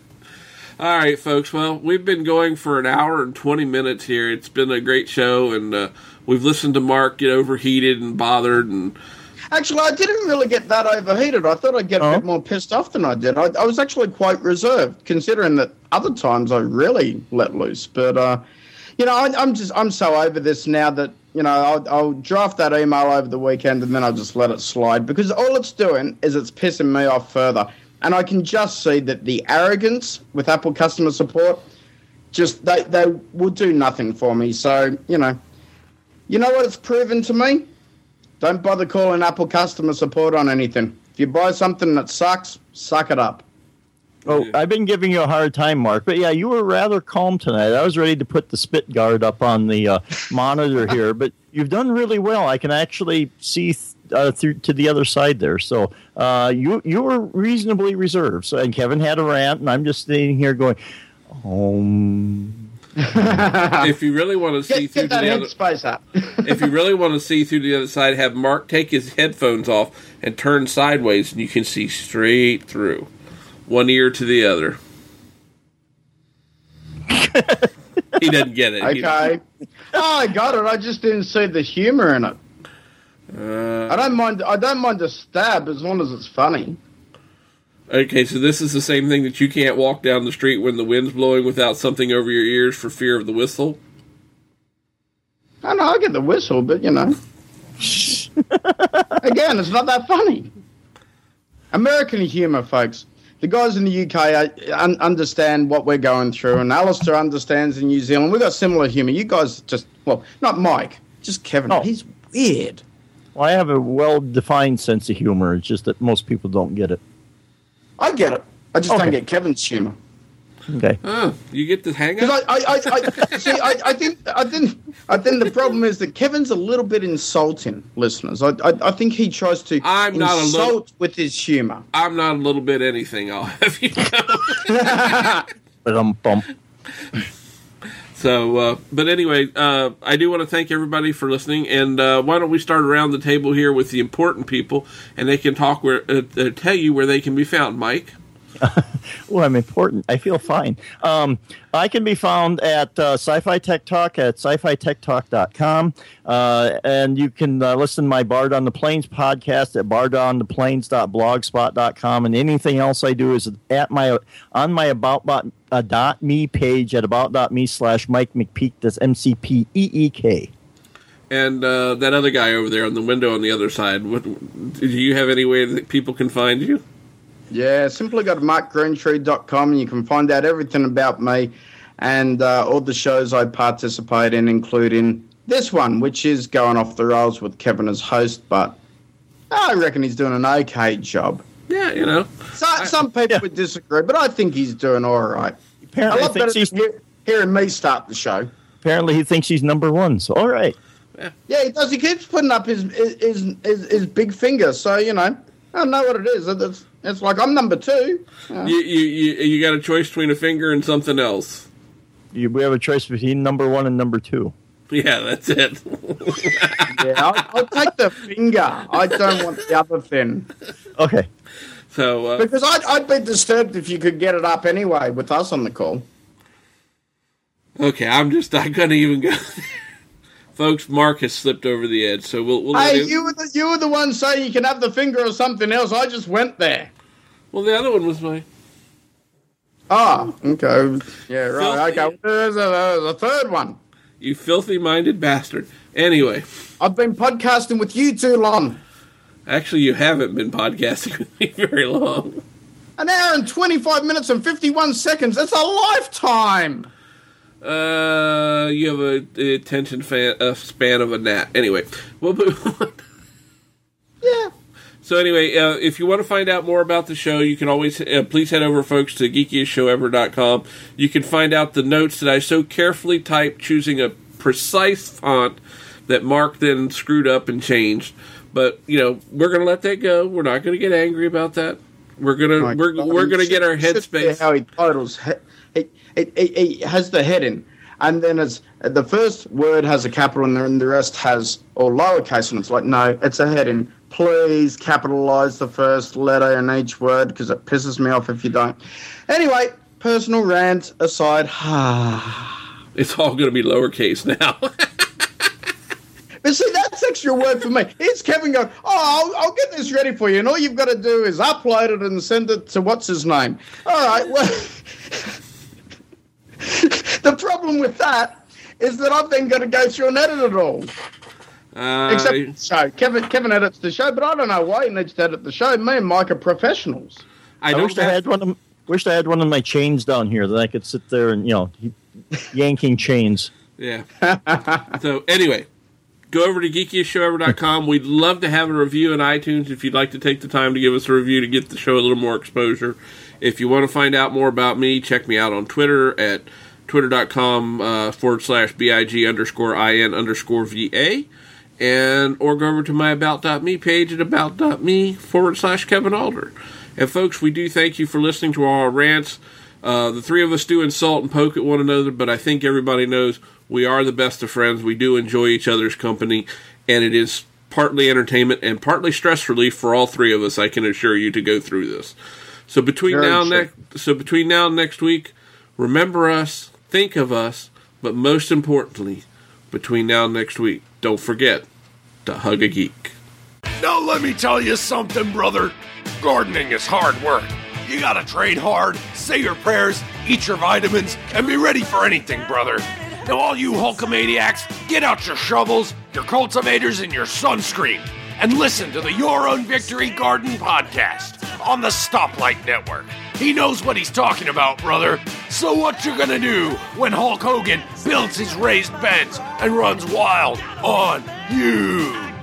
All right, folks. Well, we've been going for an hour and 20 minutes here. It's been a great show, and uh, we've listened to Mark get overheated and bothered. And Actually, I didn't really get that overheated. I thought I'd get a Oh. bit more pissed off than I did. I, I was actually quite reserved, considering that other times I really let loose. But uh, you know, I, I'm just I'm so over this now that you know I'll, I'll draft that email over the weekend and then I'll just let it slide because all it's doing is it's pissing me off further. And I can just see that the arrogance with Apple customer support just they they will do nothing for me. So you know, you know what it's proven to me. Don't bother calling Apple customer support on anything. If you buy something that sucks, suck it up. Oh, I've been giving you a hard time, Mark, but yeah, you were rather calm tonight. I was ready to put the spit guard up on the uh, monitor here, but you've done really well. I can actually see th- uh, through to the other side there. So uh, you you were reasonably reserved. So and Kevin had a rant, and I'm just sitting here going, um. If you really want to see Get, through get to that the other, headspace up. if you really want to see through the other side, have Mark take his headphones off and turn sideways, and you can see straight through, one ear to the other. he doesn't get it. Okay. Oh, I got it. I just didn't see the humor in it. Uh, I don't mind. I don't mind a stab as long as it's funny. Okay, so this is the same thing that you can't walk down the street when the wind's blowing without something over your ears for fear of the whistle. I know I get the whistle, but you know. Again, it's not that funny. American humor, folks. The guys in the UK uh, un- understand what we're going through, and Alistair understands in New Zealand. We've got similar humor. You guys just, well, not Mike, just Kevin. Oh. He's weird. Well, I have a well defined sense of humor. It's just that most people don't get it. I get it. I just Okay. don't get Kevin's humor. Okay. Oh, you get the hang of. up? I, I, I, I see. I, I think, I think, I think the problem is that Kevin's a little bit insulting, listeners. I, I, I think he tries to I'm not a insult little- with his humor. I'm not a little bit anything, I'll have you know. But um, bump. So, uh, but anyway, uh, I do want to thank everybody for listening. And uh, why don't we start around the table here with the important people, and they can talk where uh, uh, tell you where they can be found. Mike, oh, I'm important. I feel fine. Um, I can be found at uh, Sci-Fi Tech Talk at sci-fi-tech-talk.com. Uh, and you can uh, listen to my Bard on the Plains podcast at bardontheplains.blogspot.com. And anything else I do is at my on my about uh, dot me page at about dot me slash Mike McPeek. That's M C P E E K. And uh, that other guy over there on the window on the other side. What, do you have any way that people can find you? Yeah, simply go to markgreentree.com and you can find out everything about me and uh, all the shows I participate in, including this one, which is going off the rails with Kevin as host, but I reckon he's doing an okay job. Yeah, you know. So, some people yeah. would disagree, but I think he's doing all right. Apparently, I thinks he's hear, hearing me start the show. Apparently, he thinks he's number one. So, all right. Yeah. yeah, he does. He keeps putting up his his his, his big finger. So you know, I don't know what it is. It's, it's like I'm number two. Uh, you, you you you got a choice between a finger and something else. You, we have a choice between number one and number two. Yeah, that's it. yeah, I'll, I'll, take the finger. I don't want the other thing. Okay. So uh, because I'd, I'd be disturbed if you could get it up anyway with us on the call. Okay, I'm just I couldn't even go. Folks, Mark has slipped over the edge, so we'll. we'll hey, you were the you were the one saying you can have the finger or something else. I just went there. Well, the other one was my. Ah, okay. Yeah, right. Filthy. Okay, there's a, there's a third one. You filthy minded bastard. Anyway, I've been podcasting with you too long. Actually, you haven't been podcasting with me very long. An hour and 25 minutes and 51 seconds. That's a lifetime. Uh, you have a, a attention fan, a span of a gnat. Anyway, we'll move on. So anyway, uh, if you want to find out more about the show, you can always uh, please head over, folks, to geekiestshowever.com. You can find out the notes that I so carefully typed, choosing a precise font that Mark then screwed up and changed. But you know, we're going to let that go. We're not going to get angry about that. We're gonna oh we're God. we're gonna get our headspace. How he titles it, it, it has the heading, and then it's the first word has a capital and then the rest has all lowercase, and it's like no, it's a heading. Please capitalize the first letter in each word because it pisses me off if you don't. Anyway, personal rant aside, it's all going to be lowercase now. But see, that's extra work for me. It's Kevin going, oh, I'll, I'll, get this ready for you. And all you've got to do is upload it and send it to what's his name. All right, well, the problem with that is that I've then got to go through and edit it all. Uh, Except the show. Kevin Kevin edits the show, but I don't know why he needs to edit the show. Me and Mike are professionals. I, I wish I had one. Of, wished I had one of my chains down here that I could sit there and you know yanking chains. Yeah. so anyway, go over to geekiestshowever.com. We'd love to have a review in iTunes if you'd like to take the time to give us a review to get the show a little more exposure. If you want to find out more about me, check me out on Twitter at twitter.com uh, forward slash big underscore in underscore va and or go over to my about.me page at about.me forward slash kevin alder. And folks we do thank you for listening to our rants. Uh, the three of us do insult and poke at one another but i think everybody knows we are the best of friends. We do enjoy each other's company and it is partly entertainment and partly stress relief for all three of us i can assure you to go through this. So between Very now and next so between now and next week remember us think of us, but most importantly, between now and next week, don't forget to hug a geek. Now, let me tell you something, brother. Gardening is hard work. You gotta train hard, say your prayers, eat your vitamins, and be ready for anything, brother. Now, all you Hulkamaniacs, get out your shovels, your cultivators, and your sunscreen, and listen to the Your Own Victory Garden podcast on the Stoplight Network. He knows what he's talking about, brother. So what you gonna do when Hulk Hogan builds his raised beds and runs wild on you?